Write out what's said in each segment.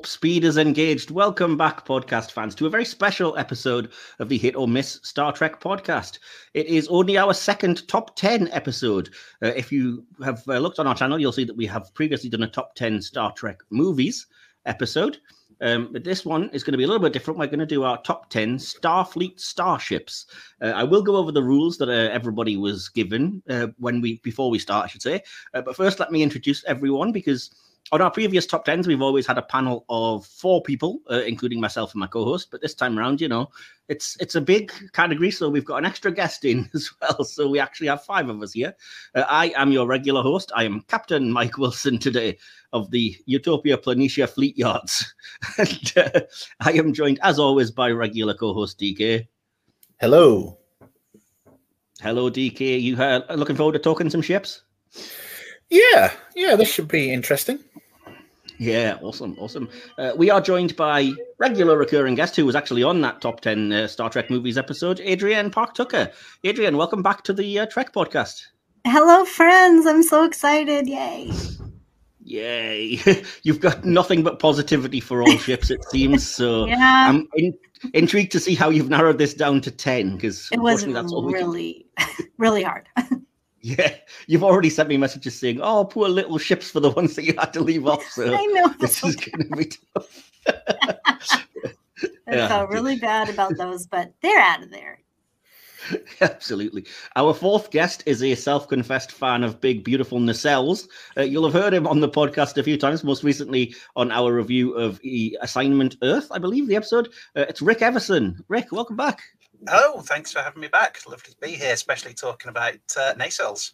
Warp Speed is engaged. Welcome back, podcast fans, to a very special episode of the Hit or Miss Star Trek podcast. It is only our second top 10 episode. Uh, if you have uh, looked on our channel, you'll see that we have previously done a top 10 Star Trek movies episode. Um, but this one is going to be a little bit different. We're going to do our top 10 Starfleet starships. Uh, I will go over the rules that uh, everybody was given uh, when we before we start, I should say. Uh, but first, let me introduce everyone because on our previous top tens, we've always had a panel of four people, uh, including myself and my co-host. But this time around, you know, it's it's a big category, so we've got an extra guest in as well. So we actually have five of us here. Uh, I am your regular host. I am Captain Mike Wilson today of the Utopia Planitia Fleet Yards, and uh, I am joined, as always, by regular co-host DK. Hello. Hello, DK. You uh, looking forward to talking some ships? Yeah, yeah, this should be interesting. Yeah, awesome, awesome. Uh, we are joined by regular recurring guest who was actually on that top 10 uh, Star Trek movies episode, Adrienne Park Tucker. Adrienne, welcome back to the uh, Trek podcast. Hello, friends. I'm so excited. Yay. Yay. You've got nothing but positivity for all ships, it seems. So Yeah. I'm in, intrigued to see how you've narrowed this down to 10 because It was that's all we can really, really hard. Yeah, you've already sent me messages saying, "Oh, poor little ships for the ones that you had to leave off." So I know. this is going to be tough. I Yeah. felt really bad about those, but they're out of there. Absolutely. Our fourth guest is a self-confessed fan of big, beautiful nacelles. Uh, you'll have heard him on the podcast a few times. Most recently on our review of the Assignment Earth, I believe the episode. Uh, it's Rick Everson. Rick, welcome back. Oh, thanks for having me back. Lovely to be here, especially talking about uh, nacelles.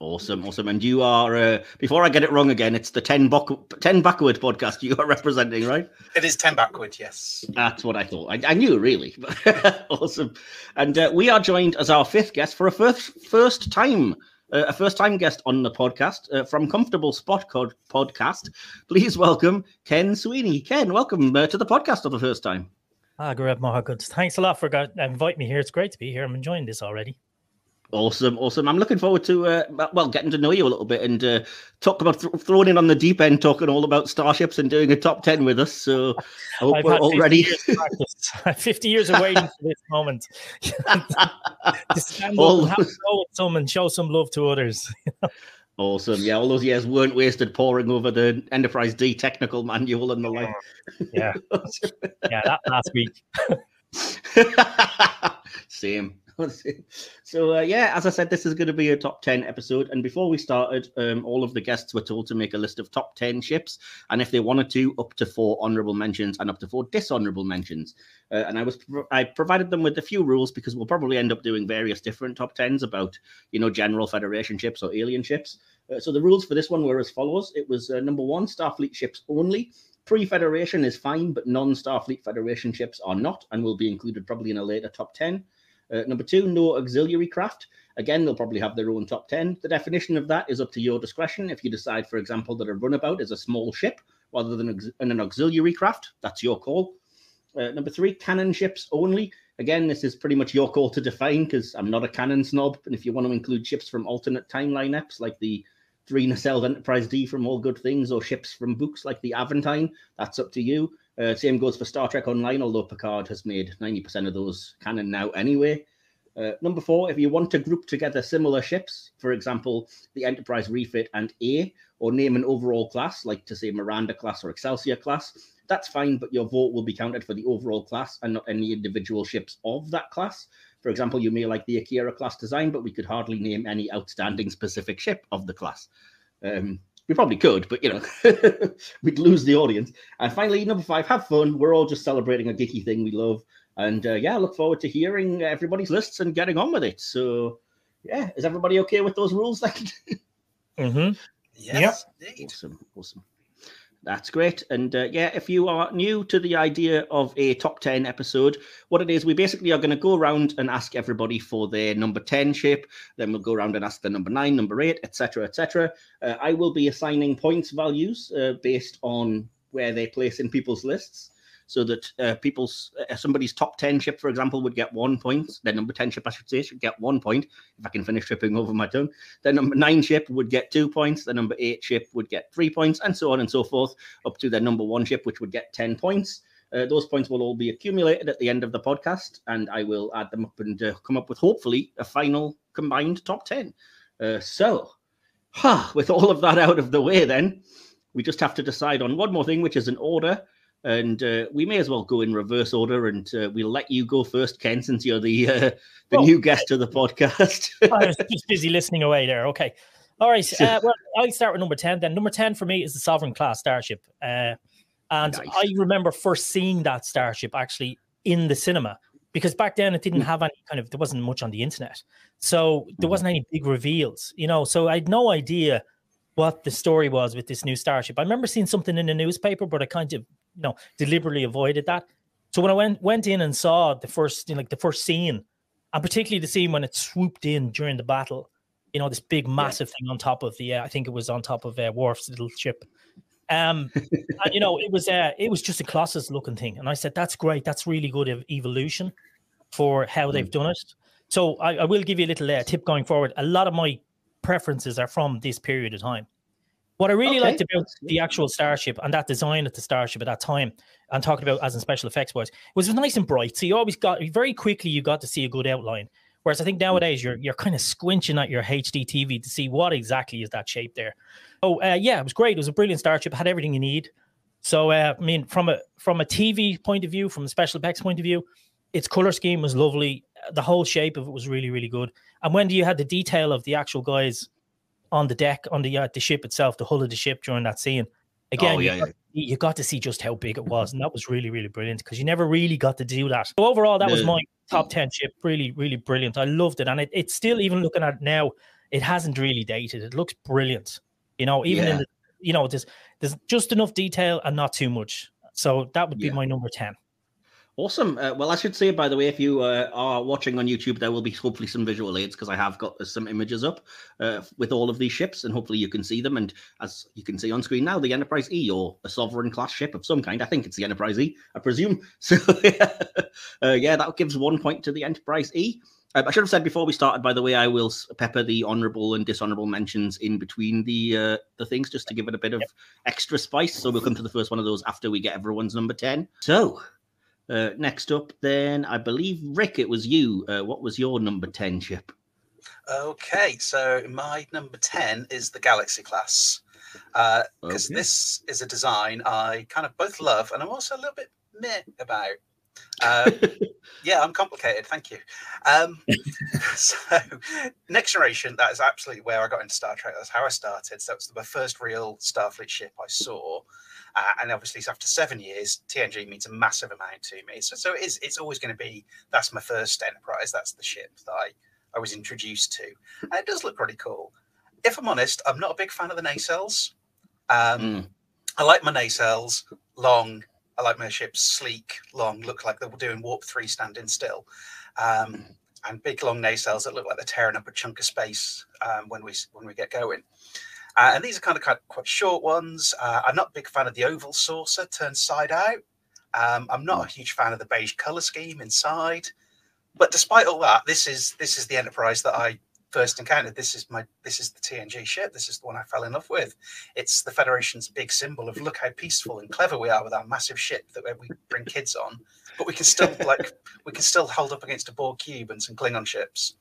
Awesome, awesome. And you are, uh, before I get it wrong again, it's the 10, buck- 10 Backward podcast you are representing, right? It is 10 backward, yes. That's what I thought. I, I knew really. awesome. And uh, we are joined as our fifth guest for a first first time. Uh, a first time guest on the podcast uh, from Comfortable Spot Code podcast. Please welcome Ken Sweeney. Ken, welcome uh, to the podcast for the first time. Ah, Gareb Mohagud. Thanks a lot for got, inviting me here. It's great to be here. I'm enjoying this already. Awesome, awesome. I'm looking forward to uh, well getting to know you a little bit and uh, talk about th- throwing in on the deep end, talking all about starships and doing a top ten with us. So I hope I've we're all 50 ready. years of 50 years of waiting for this moment. to stand All up and have a go with some and show some love to others. Awesome. Yeah, all those years weren't wasted poring over the Enterprise D technical manual and the like. Yeah. Yeah, that last week. Same. So uh, yeah, as I said, this is going to be a top ten episode. And before we started, um, all of the guests were told to make a list of top ten ships, and if they wanted to, up to four honorable mentions and up to four dishonorable mentions. Uh, and I was I provided them with a few rules because we'll probably end up doing various different top tens about you know general Federation ships or alien ships. Uh, so the rules for this one were as follows: It was uh, number one, Starfleet ships only. Pre-Federation is fine, but non-Starfleet Federation ships are not, and will be included probably in a later top ten. Uh, number two, no auxiliary craft. Again, they'll probably have their own top 10. The definition of that is up to your discretion. If you decide, for example, that a runabout is a small ship rather than an auxiliary craft, that's your call. Uh, number three, canon ships only. Again, this is pretty much your call to define because I'm not a canon snob. And if you want to include ships from alternate timeline eps like the three nacelled Enterprise D from All Good Things or ships from books like the Aventine, that's up to you. Uh, same goes for Star Trek Online, although Picard has made 90% of those canon now anyway. Uh, number four, if you want to group together similar ships, for example, the Enterprise Refit and A, or name an overall class, like to say Miranda class or Excelsior class, that's fine, but your vote will be counted for the overall class and not any individual ships of that class. For example, you may like the Akira class design, but we could hardly name any outstanding specific ship of the class. Um, we probably could, but you know, we'd lose the audience. And finally, number five, have fun. We're all just celebrating a geeky thing we love. And uh, yeah, look forward to hearing everybody's lists and getting on with it. So, yeah, is everybody okay with those rules then? hmm Yes, indeed. awesome, awesome. That's great. And uh, yeah, if you are new to the idea of a top 10 episode, what it is, we basically are going to go around and ask everybody for their number 10 shape. Then we'll go around and ask the number nine, number eight, etc., etc. Uh, I will be assigning points values uh, based on where they place in people's lists. So that uh, people's uh, somebody's top 10 ship, for example, would get one point. Their number 10 ship, I should say, should get one point. If I can finish tripping over my tongue. Their number nine ship would get two points. Their number eight ship would get three points, and so on and so forth, up to their number one ship, which would get 10 points. Uh, those points will all be accumulated at the end of the podcast, and I will add them up and uh, come up with hopefully a final combined top 10. Uh, so, huh, with all of that out of the way, then we just have to decide on one more thing, which is an order. And uh, we may as well go in reverse order, and uh, we'll let you go first, Ken, since you're the uh, the Oh. new guest to the podcast. I was just busy listening away there. Okay. All right. Uh, well, I'll start with number 10 then. Number 10 for me is the Sovereign class starship. Uh, and Nice. I remember first seeing that starship actually in the cinema because back then it didn't Hmm. have any kind of, there wasn't much on the internet. So there Mhm. wasn't any big reveals, you know. So I had no idea what the story was with this new starship. I remember seeing something in the newspaper, but I kind of, you know, deliberately avoided that. So when I went went in and saw the first, you know, like the first scene, and particularly the scene when it swooped in during the battle, you know, this big massive thing on top of the, uh, I think it was on top of uh, Worf's little ship. Um, and you know, it was uh, it was just a Colossus looking thing, and I said, "That's great. That's really good ev- evolution for how they've done it." So I, I will give you a little uh, tip going forward. A lot of my preferences are from this period of time. What I really Okay. liked about the actual starship and that design of the starship at that time, and talking about as in special effects wise, was it was nice and bright. So you always got very quickly you got to see a good outline. Whereas I think nowadays you're you're kind of squinching at your HD TV to see what exactly is that shape there. Oh uh, yeah, it was great. It was a brilliant starship. Had everything you need. So uh, I mean, from a from a TV point of view, from a special effects point of view, its color scheme was lovely. The whole shape of it was really really good. And when you had the detail of the actual guys on the deck on the uh, the ship itself, the hull of the ship during that scene, again, Oh, you yeah, got- you got to see just how big it was, and that was really, really brilliant because you never really got to do that. So overall, that was my top ten ship. Really, really brilliant. I loved it, and it, it's still even looking at it now, it hasn't really dated. It looks brilliant. You know, even in the, you know, there's there's just enough detail and not too much. So that would be Yeah. my number ten. Awesome. Uh, well, I should say, by the way, if you uh, are watching on YouTube, there will be hopefully some visual aids because I have got some images up uh, with all of these ships, and hopefully you can see them. And as you can see on screen now, the Enterprise E, or a sovereign class ship of some kind. I think it's the Enterprise E, I presume. So, uh, yeah, that gives one point to the Enterprise E. Um, I should have said before we started, by the way, I will pepper the honourable and dishonourable mentions in between the uh, the things just to give it a bit of extra spice. So we'll come to the first one of those after we get everyone's number 10. So, uh, next up, then, I believe, Rick, it was you. Uh, what was your number 10 ship? Okay, so my number 10 is the Galaxy class. Because Okay. this is a design I kind of both love and I'm also a little bit meh about. Um, yeah, I'm complicated. Thank you. Um, so, Next Generation, that is absolutely where I got into Star Trek. That's how I started. So, that was my first real Starfleet ship I saw. Uh, and obviously, after seven years, TNG means a massive amount to me. So, so it is, it's always going to be that's my first Enterprise. That's the ship that I, I was introduced to. And it does look really cool. If I'm honest, I'm not a big fan of the nacelles. Um, Mm, I like my nacelles long. I like my ships sleek, long, look like they're doing warp three standing still, um, and big long nacelles that look like they're tearing up a chunk of space um, when we when we get going. Uh, and these are kind of, kind of quite short ones. Uh, I'm not a big fan of the oval saucer turned side out. Um, I'm not a huge fan of the beige color scheme inside. But despite all that, this is this is the Enterprise that I first encountered. This is my this is the TNG ship. This is the one I fell in love with. It's the Federation's big symbol of look how peaceful and clever we are with our massive ship that we bring kids on, but we can still like we can still hold up against a Borg cube and some Klingon ships.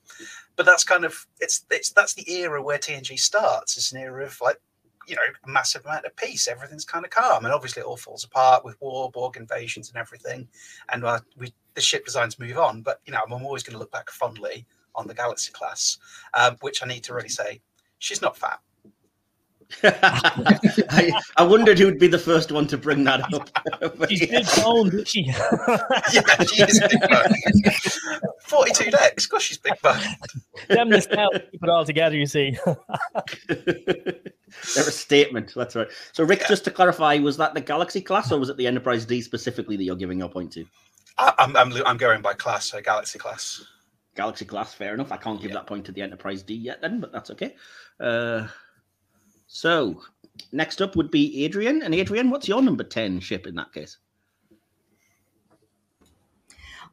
But that's kind of it's it's that's the era where TNG starts. It's an era of like you know a massive amount of peace. Everything's kind of calm, and obviously it all falls apart with war, Borg invasions, and everything. And uh, we the ship designs move on, but you know I'm always going to look back fondly on the Galaxy class, um, which I need to really say she's not fat. I, I wondered who'd be the first one to bring that up. But She's yeah. big boned, isn't she? yeah, she is big 42 decks. Of course, she's big bone. Them nostalgia keep it all together, you see. They're a statement. That's right. So, Rick, just to clarify, was that the Galaxy class or was it the Enterprise D specifically that you're giving your point to? I, I'm, I'm, I'm going by class, so Galaxy class. Galaxy class, fair enough. I can't give Yeah. that point to the Enterprise D yet, then, but that's okay. Uh, so, next up would be Adrienne. And Adrienne, what's your number 10 ship in that case?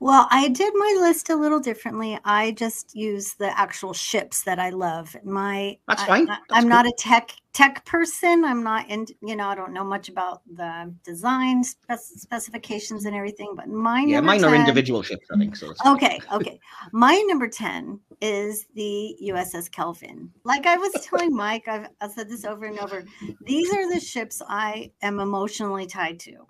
Well, I did my list a little differently. I just use the actual ships that I love. My That's I- fine. I, That's am not a tech tech person. I'm not in. You know, I don't know much about the design spec- specifications and everything. But my Yeah, mine are individual ships, I think. So Okay, okay. My number 10 is the USS Kelvin. Like I was telling Mike, I've, I've said this over and over. These are the ships I am emotionally tied to.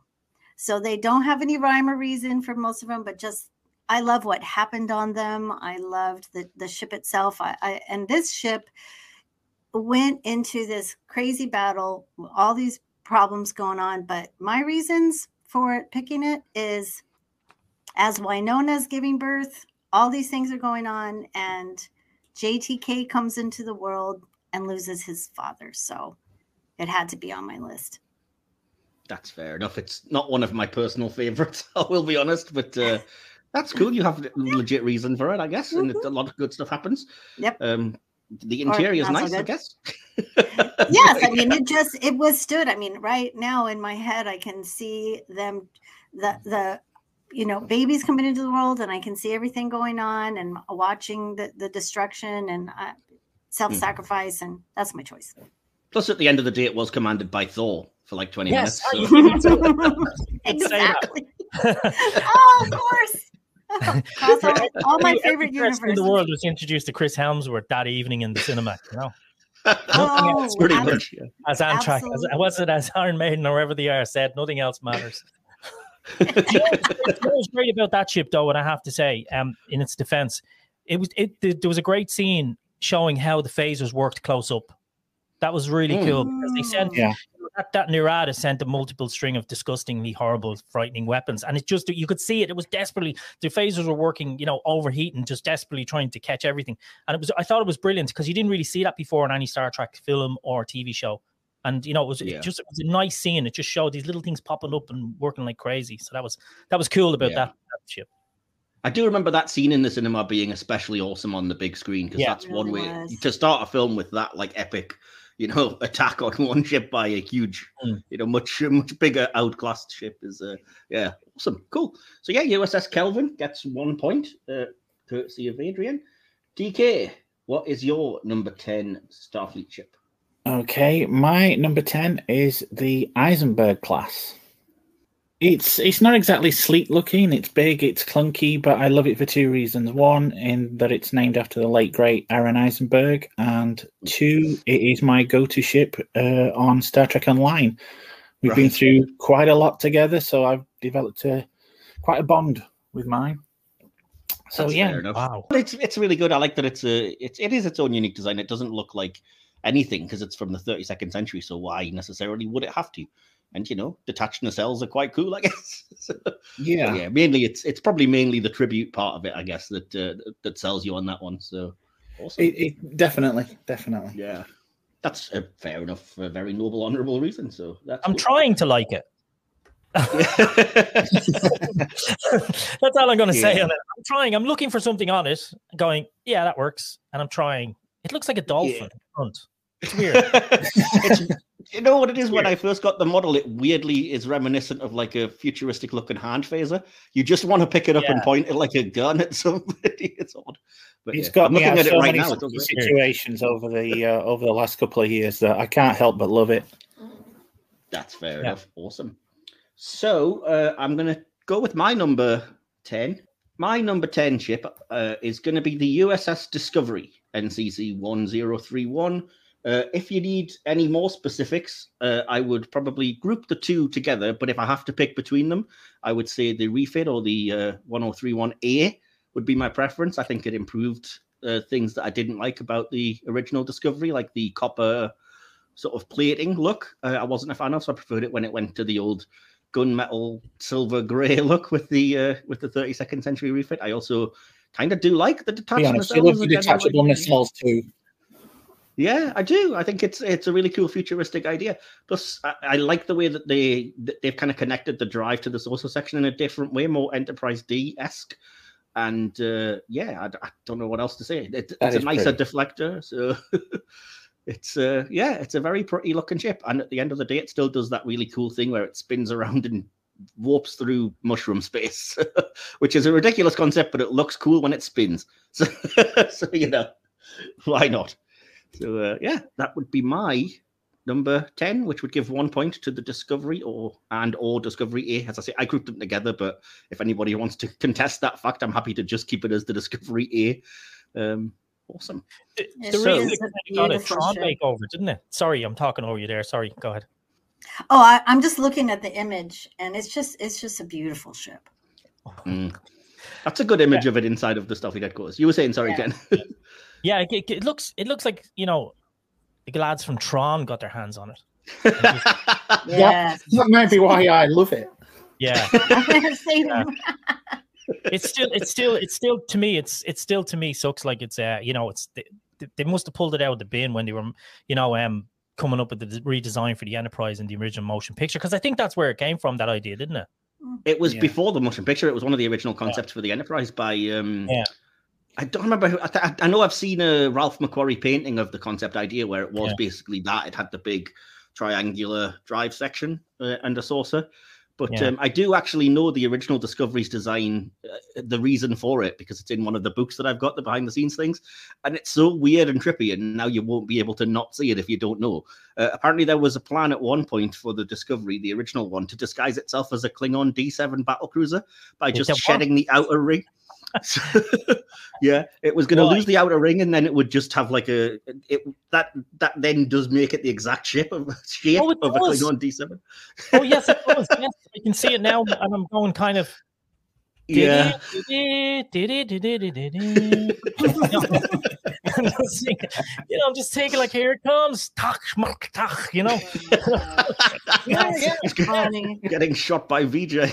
So they don't have any rhyme or reason for most of them, but just I love what happened on them. I loved the, the ship itself. I, I and this ship went into this crazy battle, all these problems going on. But my reasons for picking it is as Winona's giving birth, all these things are going on, and JTK comes into the world and loses his father. So it had to be on my list. That's fair enough. It's not one of my personal favorites, I will be honest, but uh, that's cool. You have a legit reason for it, I guess, and it, a lot of good stuff happens. Yep. Um, the interior is nice, I guess. yes i mean it just it withstood i mean right now in my head i can see them the the you know babies coming into the world and i can see everything going on and watching the the destruction and uh, self-sacrifice and that's my choice Plus, at the end of the day, it was commanded by Thor for like 20 Yes, minutes. so- you did say exactly oh of course Across all, all my favorite every person in universes the world was introduced to Chris Hemsworth that evening in the cinema. You know, Oh, pretty ab- much. Yeah. as Amtrak, as, Absolutely. was it as Iron Maiden or wherever they are said, nothing else matters. Do you know what's- what was great about that ship, though, and I have to say, um, in its defense, it was it there there was a great scene showing how the phasers worked close up. That was really Mm. cool because they sent Yeah. that, that Narada sent a multiple string of disgustingly horrible, frightening weapons, and it just you could see it. It was desperately the phasers were working, you know, overheating, just desperately trying to catch everything. And it was I thought it was brilliant because you didn't really see that before in any Star Trek film or TV show. And you know, it was it just it was a nice scene. It just showed these little things popping up and working like crazy. So that was that was cool about Yeah. that, that ship. I do remember that scene in the cinema being especially awesome on the big screen because Yeah. that's one way was. to start a film with that like epic, you know, attack on one ship by a huge, Mm. you know, much much bigger outclassed ship is uh yeah awesome cool. So yeah, USS Kelvin gets one point, uh, courtesy of Adrienne. DK, what is your number ten Starfleet ship? Okay, my number 10 is the Eisenberg class. It's it's not exactly sleek looking, it's big, it's clunky, but I love it for two reasons. One, in that it's named after the late great Aaron Eisenberg, and two, it is my go-to ship uh, on Star Trek Online. We've been through quite a lot together, so I've developed a quite a bond with mine. So That's yeah, fair. Wow. But it's it's really good. I like that it's a it's it is its own unique design. It doesn't look like anything because it's from the 32nd century. So why necessarily would it have to? And you know, detached nacelles are quite cool, I guess. so, yeah, yeah, mainly it's it's probably mainly the tribute part of it, I guess, that uh, that sells you on that one. So awesome. it, it definitely, definitely. yeah, that's a fair enough, a very noble, honourable reason. So that's I'm cool. trying to like it. That's all I'm going to say on it. I'm trying. I'm looking for something on it. Going, yeah, that works. And I'm trying. It looks like a dolphin front. It's weird. It's- you know what it is? When I first got the model, it weirdly is reminiscent of like a futuristic looking hand phaser. You just want to pick it up and point it like a gun at somebody. It's odd. But It's yeah, got I'm me looking at it so right many now. It does look- situations over the uh, over the last couple of years that I can't help but love it. That's fair Yeah. enough. Awesome. So uh, I'm going to go with my number 10. My number 10 ship uh, is going to be the USS Discovery, NCC 1031. Uh, if you need any more specifics, uh, I would probably group the two together. But if I have to pick between them, I would say the refit or the uh, 1031A would be my preference. I think it improved uh, things that I didn't like about the original Discovery, like the copper sort of plating look. Uh, I wasn't a fan of, so I preferred it when it went to the old gunmetal silver grey look with the uh, with the 32nd century refit. I also kind of do like the To detached be honest, I love the again, I like- detachable nacelles too. Yeah, I do. I think it's it's a really cool futuristic idea. Plus, I, I like the way that they that they've kind of connected the drive to the saucer section in a different way, more Enterprise D esque. And uh, yeah, I don't know what else to say. It, it's a nicer pretty. deflector, so it's uh, yeah, it's a very pretty looking ship. And at the end of the day, it still does that really cool thing where it spins around and warps through mushroom space, which is a ridiculous concept, but it looks cool when it spins. So, so you know, why not? So uh, yeah, that would be my number 10 which would give one point to the discovery or and or discovery a as i say i grouped them together but if anybody wants to contest that fact i'm happy to just keep it as the discovery a um awesome The, It the So- reason a it got a beautiful Tron makeover, didn't it? Sorry, I'm talking over you there. Sorry, go ahead. Oh, I, I'm just looking at the image, and it's just it's just a beautiful ship. Mm. that's a good image of it inside of the stuffy headquarters you were saying sorry Yeah. again Yeah, it, it- it looks it looks like you know the lads from Tron got their hands on it. Yes. That might be why I love it. Yeah, Same. Yeah. it's still it's still it's still to me it's it's still to me sucks like it's uh you know it's they, they must have pulled it out of the bin when they were you know um coming up with the redesign for the Enterprise and the original motion picture because I think that's where it came from that idea, didn't it? It was Yeah. before the motion picture. It was one of the original concepts for the Enterprise by. Um, Yeah. I don't remember. Who, I, th- I know I've seen a Ralph McQuarrie painting of the concept idea where it was Yeah. basically that. It had the big triangular drive section uh, and a saucer. But Yeah. um, I do actually know the original Discovery's design, uh, the reason for it, because it's in one of the books that I've got, the behind the scenes things. And it's so weird and trippy. And now you won't be able to not see it if you don't know. Uh, apparently, there was a plan at one point for the Discovery, the original one, to disguise itself as a Klingon D7 battlecruiser by just shedding the outer ring. So, yeah, it was going to lose the outer ring, and then it would just have like a it that that then does make it the exact shape of shape Oh, of a does. Klingon D7. Oh yes, it was. Yes, I can see it now, and I'm going kind of. Yeah, thinking, you know, I'm just taking like here it comes, tak, schmuck, tak, you know. yeah, yeah, He's getting shot by VJ. yeah,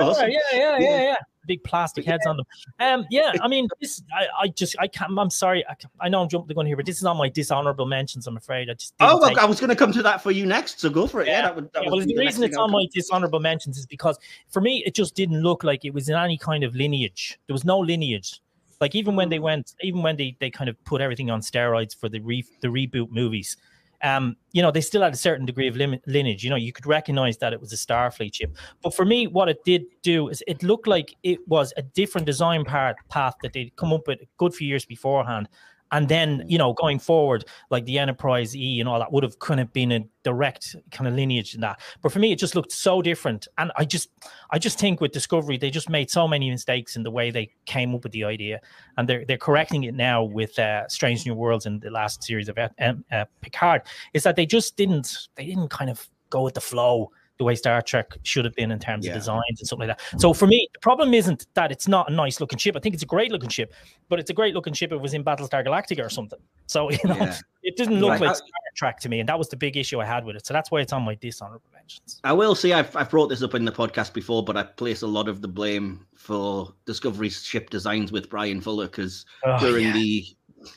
Awesome. yeah, yeah, yeah, yeah. Big plastic heads on them. Um, yeah, I mean, this, I, I just, I can't. I'm sorry, I, can't- I know I'm jumping the gun here, but this is on my dishonorable mentions. I'm afraid. I just. Oh, didn't well, I was going to come to that for you next, so go for it. Yeah, Yeah. that would. That Yeah, well, the the reason it's on my dishonorable mentions is because for me, it just didn't look like it was in any kind of lineage. There was no lineage. Like even when they went, even when they they kind of put everything on steroids for the re, the reboot movies, um, you know, they still had a certain degree of lim- lineage. You know, you could recognize that it was a Starfleet ship. But for me, what it did do is it looked like it was a different design part path that they'd come up with a good few years beforehand. And then, you know, going forward, like the Enterprise E and all that would have kind of been a direct kind of lineage in that. But for me, it just looked so different. And I just, I just think with Discovery, they just made so many mistakes in the way they came up with the idea, and they're they're correcting it now with uh, Strange New Worlds and the last series of uh, uh, Picard. Is that they just didn't, they didn't kind of go with the flow the way Star Trek should have been in terms Yeah. of designs and something like that. So for me, the problem isn't that it's not a nice looking ship. I think it's a great looking ship, but it's a great looking ship. If it was in Battlestar Galactica or something. So you know, Yeah. it didn't look like I- Star Trek to me, and that was the big issue I had with it. So that's why it's on my dishonorable mentions. I will say I've, I've brought this up in the podcast before, but I place a lot of the blame for Discovery's ship designs with Bryan Fuller because Oh, during yeah. the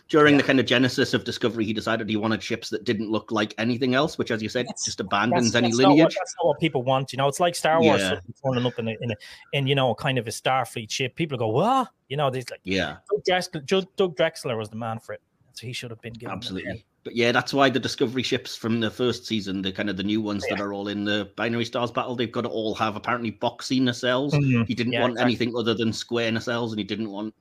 during the kind of genesis of Discovery, he decided he wanted ships that didn't look like anything else, which, as you said, That's- just abandons that's, any that's not what, lineage. that's not what people want. You know, it's like Star Wars Yeah. turning up in a, in a in you know kind of a Starfleet ship. People go, "What?" You know, there's like Yeah, Doug Drexler, Doug- Drexler was the man for it, so he should have been given. absolutely. But yeah, that's why the Discovery ships from the first season, the kind of the new ones that are all in the Binary Stars battle, they've got to all have apparently boxy nacelles. Mhm. He didn't Yeah, want exactly. anything other than square nacelles, and he didn't want,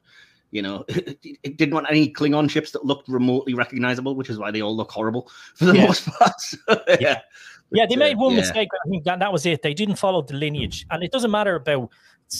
you know, it didn't want any Klingon ships that looked remotely recognizable, which is why they all look horrible for the Yeah. most part. So, yeah. Yeah, they made one yeah. mistake. I think that, that was it. They didn't follow the lineage, and it doesn't matter about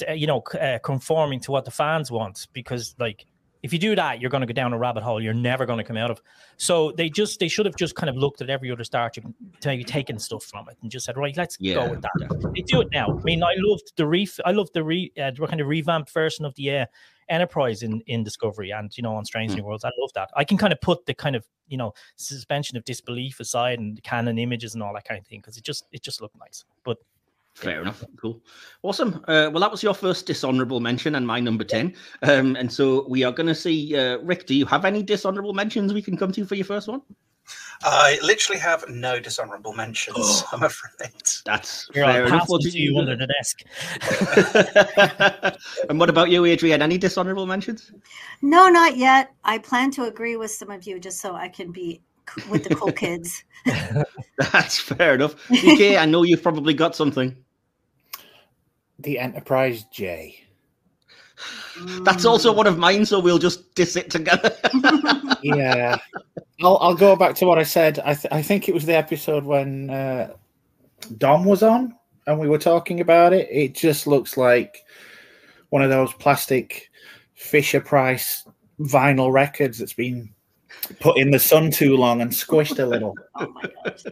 uh, you know uh, conforming to what the fans want because like if you do that, you're going to go down a rabbit hole you're never going to come out of. So they just they should have just kind of looked at every other starship, and maybe taken stuff from it, and just said, right, let's Yeah, go with that. They do it now. I mean, I loved the ref, I loved the re, uh, kind of revamped version of the uh, Enterprise in in Discovery, and you know on Strange Hmm. New Worlds. I love that. I can kind of put the kind of you know suspension of disbelief aside and canon images and all that kind of thing because it just it just looked nice. But Fair enough. Cool. Awesome. Uh, well, that was your first dishonorable mention and my number 10. Um, and so we are going to see, uh, Rick, do you have any dishonorable mentions we can come to for your first one? I literally have no dishonorable mentions, oh. I'm afraid. That's here fair I'll enough. pass What them to you you- under the desk. and what about you, Adrienne? Any dishonorable mentions? No, not yet. I plan to agree with some of you just so I can be with the cool kids. That's fair enough. DK, I know you've probably got something. the Enterprise J. That's also one of mine, so we'll just diss it together. Yeah, I'll I'll go back to what I said. I th- I think it was the episode when uh, Dom was on and we were talking about it. It just looks like one of those plastic Fisher Price vinyl records that's been put in the sun too long and squished a little. Oh my gosh.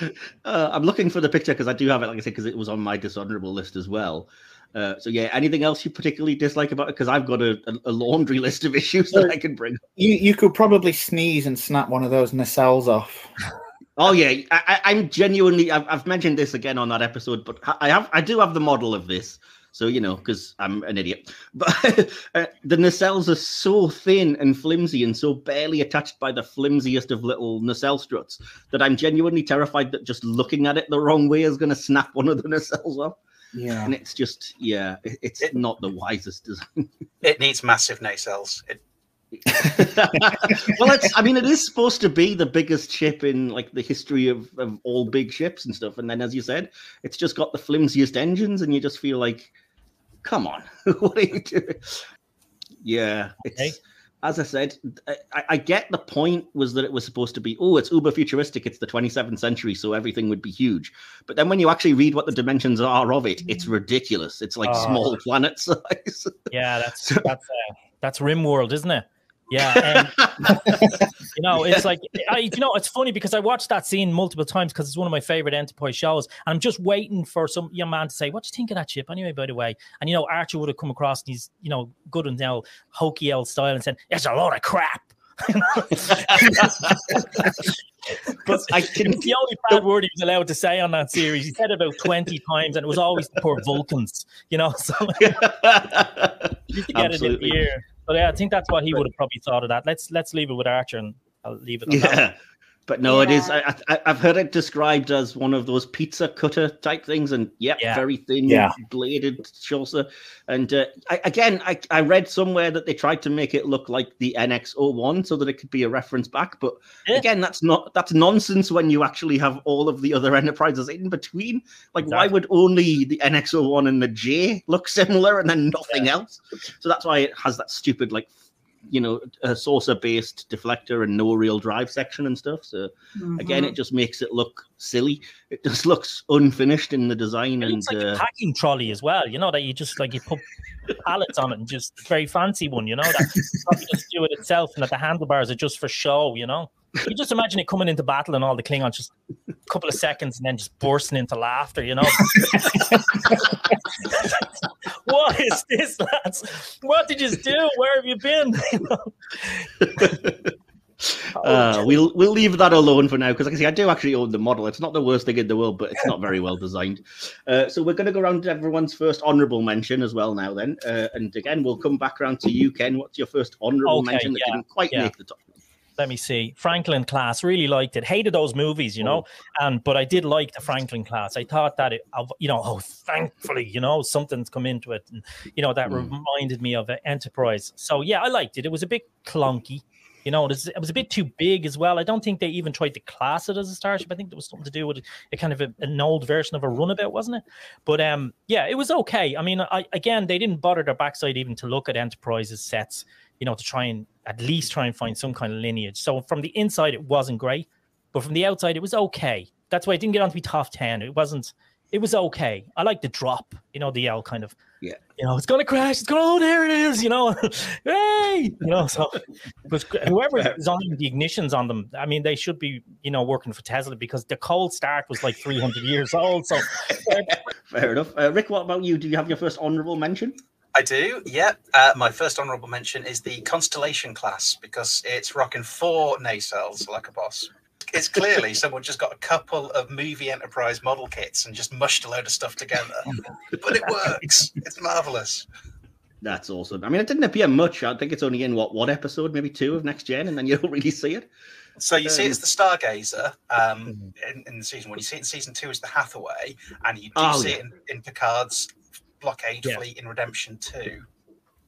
uh, I'm looking for the picture because I do have it, like I said, because it was on my dishonorable list as well. Uh, so yeah, anything else you particularly dislike about it? Because I've got a, a, laundry list of issues that I can bring. You you could probably sneeze and snap one of those nacelles off. Oh yeah, I, I, I'm genuinely. I've, I've mentioned this again on that episode, but I have. I do have the model of this, so you know, because I'm an idiot. But uh, the nacelles are so thin and flimsy, and so barely attached by the flimsiest of little nacelle struts that I'm genuinely terrified that just looking at it the wrong way is going to snap one of the nacelles off. Yeah. And it's just, yeah, it- it's It- not the wisest design. It needs massive nacelles. It, well, it's. I mean, it is supposed to be the biggest ship in like the history of, of all big ships and stuff. And then, as you said, it's just got the flimsiest engines, and you just feel like, come on, what are you doing? Yeah, it's. Okay. As I said, I, I get the point was that it was supposed to be, oh, it's uber futuristic. It's the 27th century, so everything would be huge. But then when you actually read what the dimensions are of it, it's ridiculous. It's like Oh. small planet size. Yeah, that's that's uh, that's Ringworld, isn't it? Yeah, and you know, it's like I, you know, it's funny because I watched that scene multiple times because it's one of my favorite Enterprise shows, and I'm just waiting for some young man to say, "What do you think of that ship?" Anyway, by the way, and you know, Archer would have come across and he's you know good and now hokey old style and said, "It's a lot of crap." but I can the only bad word he was allowed to say on that series. He said it about 20 times, and it was always the poor Vulcans, you know. So you get Absolutely. it in here. But yeah, I think that's what he would have probably thought of that. Let's let's leave it with Archer, and I'll leave it. On that. Yeah. But no, it is. Yeah. I, I, I've heard it described as one of those pizza cutter type things, and yep, Yeah. very thin, Yeah. bladed saucer. And uh, I, again, I, I read somewhere that they tried to make it look like the NX01 so that it could be a reference back. But Yeah. again, that's not that's nonsense when you actually have all of the other enterprises in between. Like, why would only the NX01 and the J look similar and then nothing else? So that's why it has that stupid like. You know, a saucer-based deflector and no real drive section and stuff. So again Mhm. it just makes it look silly it just looks unfinished in the design It and looks like uh, a packing trolley as well, you know, that you just like you put pallets on it and just very fancy one, you know, that probably just do it itself and that the handlebars are just for show, you know. You just imagine it coming into battle and all the Klingons just a couple of seconds and then just bursting into laughter, you know. what is this, lads? What did you do? Where have you been? uh, we'll we'll leave that alone for now because like I say I do actually own the model. It's not the worst thing in the world but it's not very well designed. Uh, so we're going to go around to everyone's first honorable mention as well now then. Uh, and again we'll come back around to you Ken. What's your first honorable Okay, mention that yeah, didn't quite yeah. make the top let me see. Franklin class. Really liked it. Hated those movies you know? And but i did like the franklin class. I thought that it you know oh thankfully you know something's come into it and you know that Mm. reminded me of uh, enterprise. So yeah i liked it. It was a bit clunky you know, it was, it was a bit too big as well. I don't think they even tried to class it as a starship. I think there was something to do with a, a kind of a, an old version of a runabout, wasn't it? But um, yeah, it was okay. I mean, I, again, they didn't bother their backside even to look at Enterprise's sets, you know, to try and at least try and find some kind of lineage. So from the inside, it wasn't great, but from the outside, it was okay. That's why it didn't get on to be top ten. It wasn't. It was okay. I like the drop, you know, the yell kind of. Yeah. You know, it's gonna crash. It's going. To, oh, there it is. You know, hey. You know, so but whoever designed the ignitions on them, I mean, they should be, you know, working for Tesla because the cold start was like 300 years old. So fair enough uh, Rick what about you do you have your first honorable mention I do, yeah. Uh, my first honourable mention is the Constellation class because it's rocking four nacelles like a boss. It's clearly someone just got a couple of movie enterprise model kits and just mushed a load of stuff together. but it works. It's marvelous. that's awesome I mean it didn't appear much I think it's only in what one episode maybe two of next gen and then you don't really see it So you see, Um, it's the Stargazer um, in, in season one. You see it in season two is the Hathaway, and you do Oh, see yeah. it in, in Picard's blockade Yeah. fleet in Redemption two.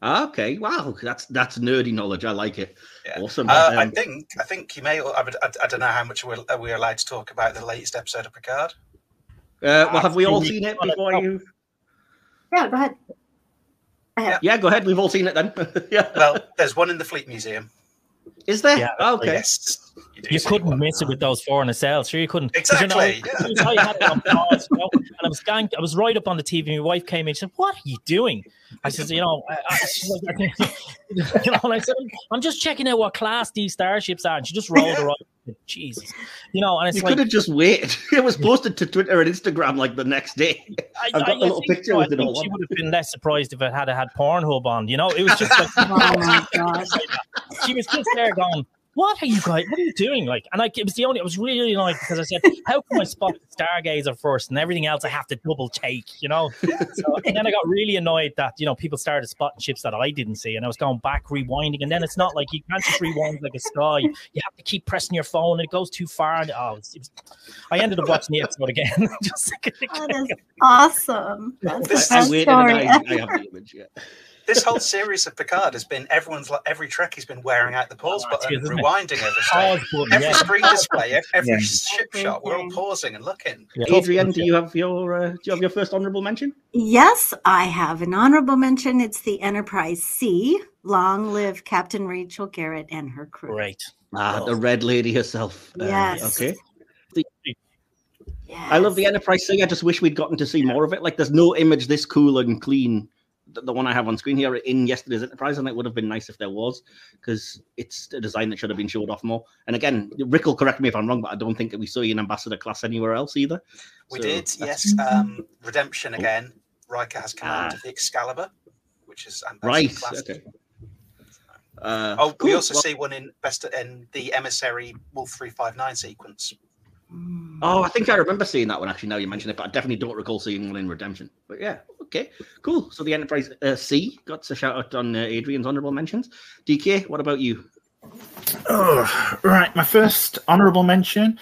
Ah, okay wow that's that's nerdy knowledge I like it Yeah. awesome Uh, I Um, think I think you may. I, would- I, I don't know how much we're, are we allowed to talk about the latest episode of Picard. Uh, well, have we all seen it before you? Yeah, go ahead. Yeah, go ahead. We've all seen it then. yeah. Well, there's one in the Fleet Museum. Is there? Yeah, Oh, okay. Yes. do You couldn't one. miss it with those four in a cell. Sure, you couldn't. Exactly, You know, I had it on pause, you know, and I was gang- I was right up on the TV. My wife came in. She said, "What are you doing?" I said, "You know," I, I, you know and I said, I'm just checking out what class these starships are." And she just rolled her eyes. Jesus, you know, and it's You like could have just waited. It was posted to Twitter and Instagram like the next day. I, I've got I- the I little think picture so. I it think all She on. would have been less surprised if it had had Pornhub on. You know, it was just like Oh my gosh. she was just there going, "What are you guys? What are you doing?" Like, and like it was the only. I was really annoyed because I said, "How can I spot the stargazer first, and everything else I have to double take?" You know. So, and then I got really annoyed that you know people started spotting ships that I didn't see, and I was going back rewinding, and then it's not like you can't just rewind like a sky. You have to keep pressing your phone, and it goes too far. And oh, it was, it was, I ended up watching the episode again. just That is awesome. That's This- the I best waited story. I, I have the image. Yeah. This whole series of Picard has been everyone's like every Trek has been wearing out the pause Oh, button, good, isn't it? rewinding every Pause button, Every yeah. screen display, every Yeah. ship shot, we're all pausing and looking. Yeah. Adrienne, do you have your uh, do you have your first honourable mention? Yes, I have an honorable mention. It's the Enterprise C. Long live Captain Rachel Garrett and her crew. Great. Ah, Oh. the red lady herself. Uh, Yes. okay. Yes. I love the Enterprise thing. I just wish we'd gotten to see more of it. Like, there's no image this cool and clean, the, one I have on screen here in yesterday's Enterprise, and it would have been nice if there was, because it's a design that should have been showed off more. And again, Rick will correct me if I'm wrong, but I don't think that we saw you in Ambassador class anywhere else either. We So did, that's- yes. Um, Redemption again. Riker has command Ah. of the Excalibur, which is ambassador Right. class. Okay. Uh, Oh, we also Well- see one in best in the emissary Wolf three five nine sequence. Mm. Oh, I think I remember seeing that one actually. Now you mention it, but I definitely don't recall seeing one in Redemption. But yeah, okay, cool. So the Enterprise uh, C got a shout out on uh, Adrienne's honorable mentions. DK, what about you? Oh, right. My first honourable mention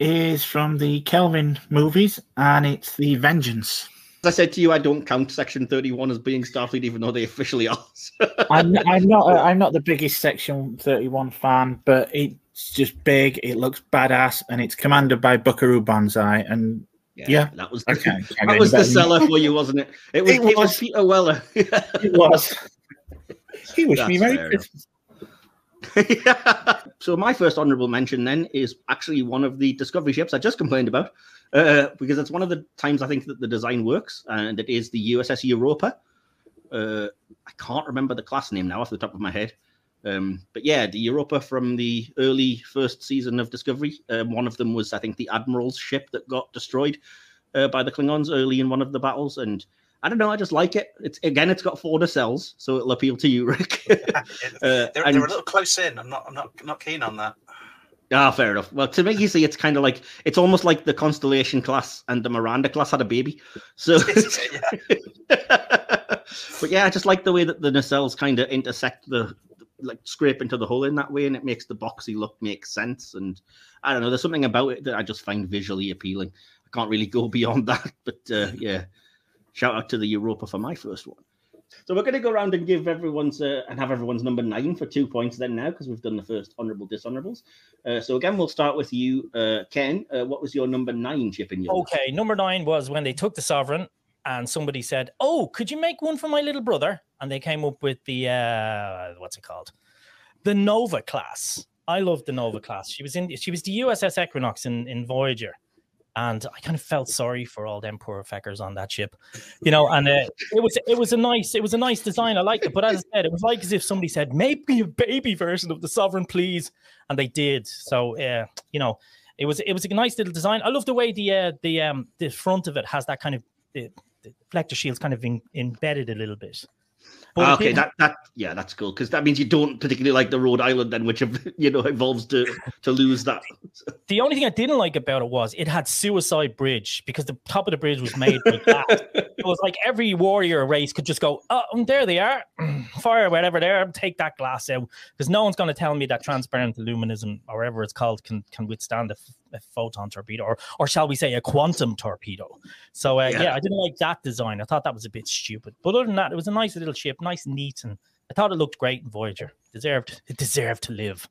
is from the Kelvin movies, and it's the Vengeance. As I said to you, I don't count Section Thirty-One as being Starfleet, even though they officially are. I'm, I'm not. uh, I'm not the biggest Section Thirty One fan, but it's just big. It looks badass, and it's commanded by Buckaroo Banzai. And Yeah. that was okay, that was the seller for you, wasn't it? It was. It It was, was. Peter Weller. It was. He wished me That's Merry fair Christmas. so my first honorable mention then is actually one of the Discovery ships I just complained about, uh, because it's one of the times I think that the design works, and it is the USS Europa. Uh, I can't remember the class name now off the top of my head. Um, but yeah, the Europa from the early first season of Discovery. Um, one of them was, I think, the Admiral's ship that got destroyed uh, by the Klingons early in one of the battles. And I don't know, I just like it. It's again, it's got four nacelles, so it'll appeal to you, Rick. Uh, they're, and- they're a little close in. I'm not. I'm not. Not keen on that. Ah, fair enough. Well, to make you see, it's kind of like it's almost like the Constellation class and the Miranda class had a baby. So, but yeah, I just like the way that the nacelles kind of intersect the like scrape into the hole in that way, and it makes the boxy look make sense. And I don't know, there's something about it that I just find visually appealing. I can't really go beyond that, but uh, yeah, shout out to the Europa for my first one. So we're going to go around and give everyone's uh, and have everyone's number nine for two points then now because we've done the first honourable dishonourables. Uh, so again, we'll start with you, uh, Ken. Uh, what was your number nine chip in your? Okay, number nine was when they took the sovereign and somebody said, "Oh, could you make one for my little brother?" And they came up with the uh, what's it called, the Nova class. I loved the Nova class. She was in. She was the USS Equinox in in Voyager, and I kind of felt sorry for all them poor feckers on that ship, you know. And uh, it was it was a nice it was a nice design. I liked it, but as I said, it was like as if somebody said, "Make me a baby version of the Sovereign, please," and they did. So, uh, you know, it was it was a nice little design. I love the way the uh, the um the front of it has that kind of the, the shields kind of in, embedded a little bit. But Ah, okay, that that yeah, that's cool because that means you don't particularly like the Rhode Island then, which you know involves to to lose that. the only thing I didn't like about it was it had suicide bridge because the top of the bridge was made like that. it was like every warrior race could just go, oh, and there they are, fire whatever there, take that glass out because no one's going to tell me that transparent aluminism or whatever it's called can can withstand a, a photon torpedo or or shall we say a quantum torpedo. So uh, yeah. Yeah. I didn't like that design. I thought that was a bit stupid. But other than that, it was a nice little ship, nice, and neat, and I thought it looked great in Voyager. Deserved it deserved to live.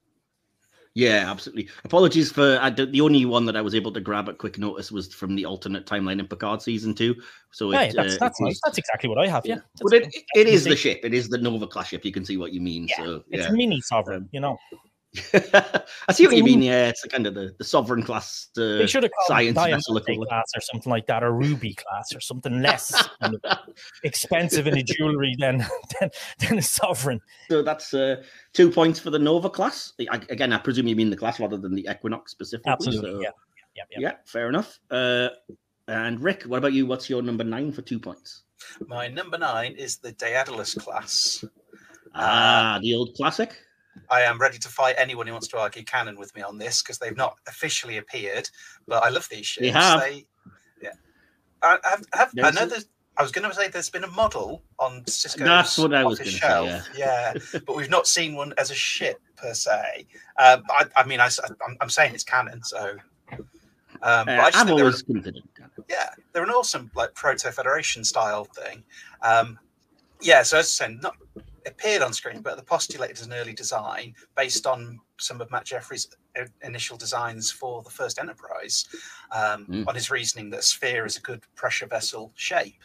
Yeah, absolutely. Apologies for I, the only one that I was able to grab at quick notice was from the alternate timeline in Picard season two. So Yeah, it, that's uh, that's nice. That's exactly what I have. Yeah, That's But it, it is the ship. It is the Nova class ship. You can see what you mean. Yeah, so It's yeah, mini sovereign, you know. I see what you mean. Yeah, it's kind of the, the sovereign class uh, They should have called it science vessel class or something like that, or Ruby class or something less kind of expensive in the jewelry than than, than a sovereign. So that's uh, two points for the Nova class. I, again, I presume you mean the class rather than the Equinox specifically. Absolutely, so- yeah, yeah, yeah. Yeah, fair enough. Uh, and Rick, what about you? What's your number nine for two points? My number nine is the Daedalus class. Ah, the old classic. I am ready to fight anyone who wants to argue canon with me on this because they've not officially appeared, but I love these ships. They have. They- yeah. I, I have, have, I know there's. I was going to say there's been a model on Sisko's That's what I was office gonna say, shelf, yeah, but we've not seen one as a ship per se. Um, I, I mean, I, am I'm saying it's canon, so. Um, I Uh, think they're- always considered. yeah, they're an awesome like proto federation style thing. Um, yeah, so as I said, not appeared on screen, but the postulated as an early design based on some of Matt Jefferies' initial designs for the first Enterprise, um, Mm. on his reasoning that a sphere is a good pressure vessel shape.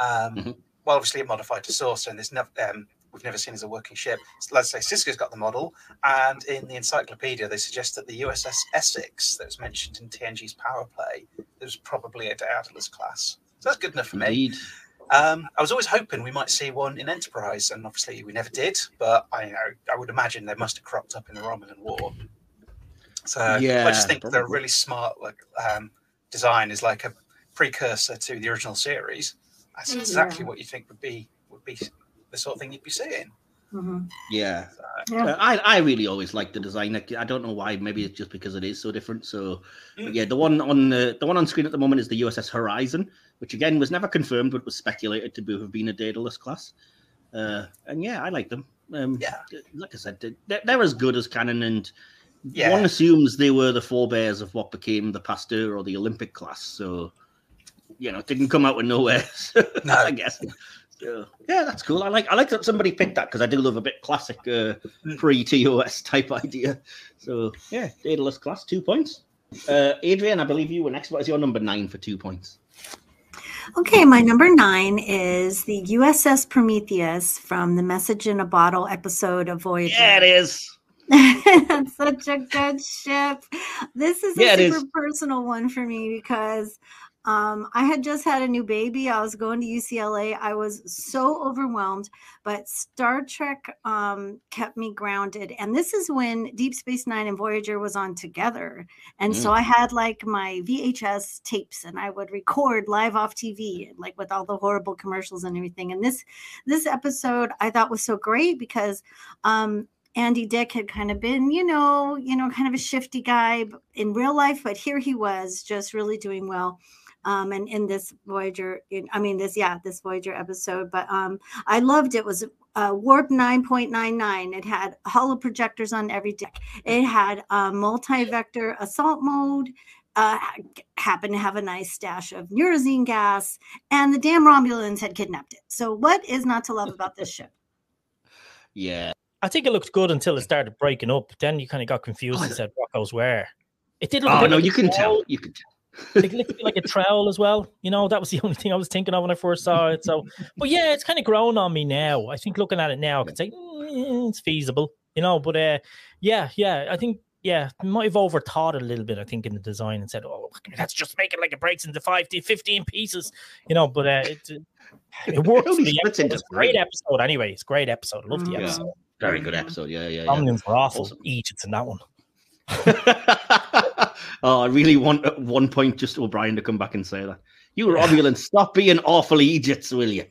Um, Mhm. Well, obviously, it modified to saucer, and there's never. Um, We've never seen as a working ship. So let's say Sisko's got the model, and in the encyclopedia, they suggest that the USS Essex that was mentioned in TNG's power play, was probably a Daedalus class. So that's good enough for me. Indeed. Um, I was always hoping we might see one in Enterprise, and obviously we never did. But I know I would imagine they must have cropped up in the Romulan War. So I just think they're a really smart like um, design is like a precursor to the original series. That's Yeah. exactly what you think would be would be the sort of thing you'd be seeing. Mhm. Yeah. So, Yeah. Uh, I, I really always like the design. I, I don't know why. Maybe it's just because it is so different. So, but Mm. yeah, the one on the the one on screen at the moment is the USS Horizon, which again was never confirmed, but was speculated to be, have been a Daedalus class. Uh, and yeah, I like them. Um, Yeah. like I said, they're, they're as good as canon, and Yeah. one assumes they were the forebears of what became the Pasteur or the Olympic class. So, you know, it didn't come out of nowhere. No. I guess. So, yeah, that's cool. I like I like that somebody picked that because I do love a bit classic uh, Mm. pre TOS type idea. So yeah, Daedalus class two points. Uh, Adrienne, I believe you were next. What is your number nine for two points? Okay, my number nine is the USS Prometheus from the Message in a Bottle episode of Voyager. Yeah, it is. That's such a good ship. This is a Yeah, it super is. personal one for me because um, I had just had a new baby. I was going to UCLA. I was so overwhelmed, but Star Trek um, kept me grounded. And this is when Deep Space Nine and Voyager was on together. And so I had like my VHS tapes and I would record live off TV, like with all the horrible commercials and everything. And this this episode I thought was so great because um Andy Dick had kind of been, you know, you know, kind of a shifty guy in real life, but here he was just really doing well. Um, and in this Voyager, in, I mean, this, yeah, this Voyager episode, but um, I loved it. It was uh, Warp 9.99. It had holo projectors on every deck. It had uh, multi-vector assault mode. Uh, happened to have a nice stash of Neurozine gas, and the damn Romulans had kidnapped it. So, what is not to love about this ship? Yeah, I think it looked good until it started breaking up. Then you kind of got confused Oh, and said, "What goes where?" It did look. a Oh bit no, you can trowel. tell. You can tell. A bit like a trowel as well. You know, that was the only thing I was thinking of when I first saw it. So, but yeah, it's kind of grown on me now. I think looking at it now, I could say "Mm, it's feasible. You know, but uh, yeah, yeah, I think yeah, might have overthought it a little bit. I think in the design and said, "Oh, let's just make it like it breaks into five to fifteen pieces." You know, but uh, it it works. for only the splits episode. into It's a great episode anyway. It's a great episode. I love the Mhm. episode. Very good episode. Yeah, yeah, yeah. Were awful. Awesome. Egypt's in that one. oh, I really want at one point just O'Brien to come back and say that. You Romulans, stop being awful Egypts, will you?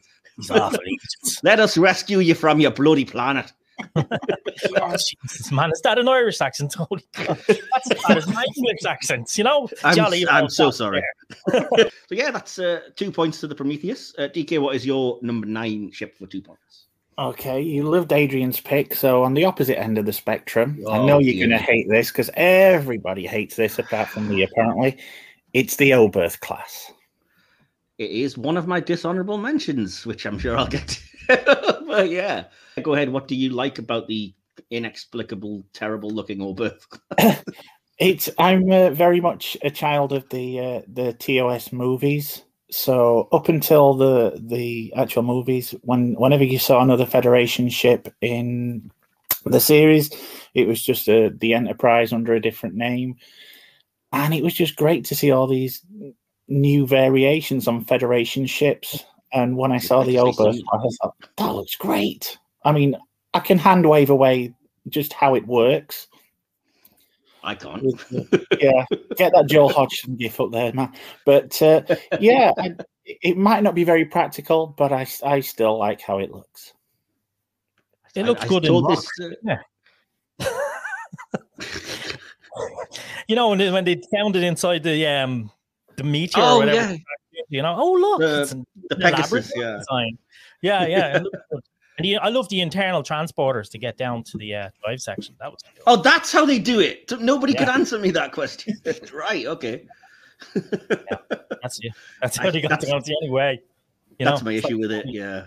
Awful. Let us rescue you from your bloody planet. Oh, Jesus, man, is that an Irish accent? Holy God. That's as bad as my English accents, you know? I'm, Jolly I'm so sorry. so yeah, that's uh, two points to the Prometheus. Uh, DK, what is your number nine ship for two points? Okay, you loved Adrienne's pick, so on the opposite end of the spectrum, I Oh, know you're going to hate this because everybody hates this apart from me, apparently. It's the Oberth class. It is one of my dishonorable mentions, which I'm sure I'll get to. but yeah, go ahead. What do you like about the inexplicable, terrible looking Oberth. It's I'm uh, very much a child of the uh, the TOS movies. So up until the the actual movies, when whenever you saw another Federation ship in the series, it was just a, the Enterprise under a different name, and it was just great to see all these new variations on Federation ships. And when I saw the Oberth, I thought that looks great. I mean, I can hand wave away just how it works. I can't. yeah, get that Joel Hodgson gif up there, man. But uh, yeah, I, it might not be very practical, but I, I still like how it looks. It looks I- I good in this, uh, You know, when they, when they found it inside the um the meteor Oh, or whatever. yeah. You know, oh look, The- it's the Pegasus, yeah. design. Yeah, yeah. It looks good. And you, I love the internal transporters to get down to the uh, drive section. That was cool. Oh, that's how they do it. Nobody could answer me that question. right, okay. That's it. That's how they got that's- down the only way. You That's my issue like, with it. Yeah.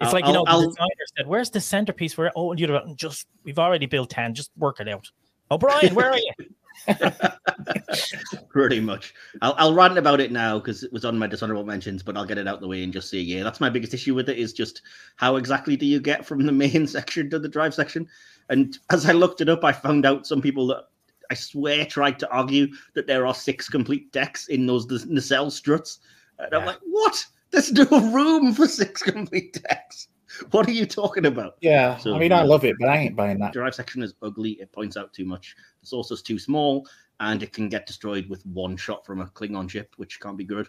It's I'll- like you know, I'll- the I'll- designer said, "Where's the centerpiece? Where? Oh, and you'd have just we've already built ten. Just work it out." Oh, Brian, where are you? Pretty much. I'll, I'll rant about it now because it was on my dishonorable mentions, but I'll get it out the way and just say, yeah, that's my biggest issue with it is just how exactly do you get from the main section to the drive section? And as I looked it up, I found out some people that I swear tried to argue that there are six complete decks in those nacelle struts. And I'm like, what? There's no room for six complete decks. What are you talking about? Yeah, So, I mean, I love it, but I ain't buying that. drive section is ugly. It points out too much. The saucer's too small, and it can get destroyed with one shot from a Klingon ship, which can't be good.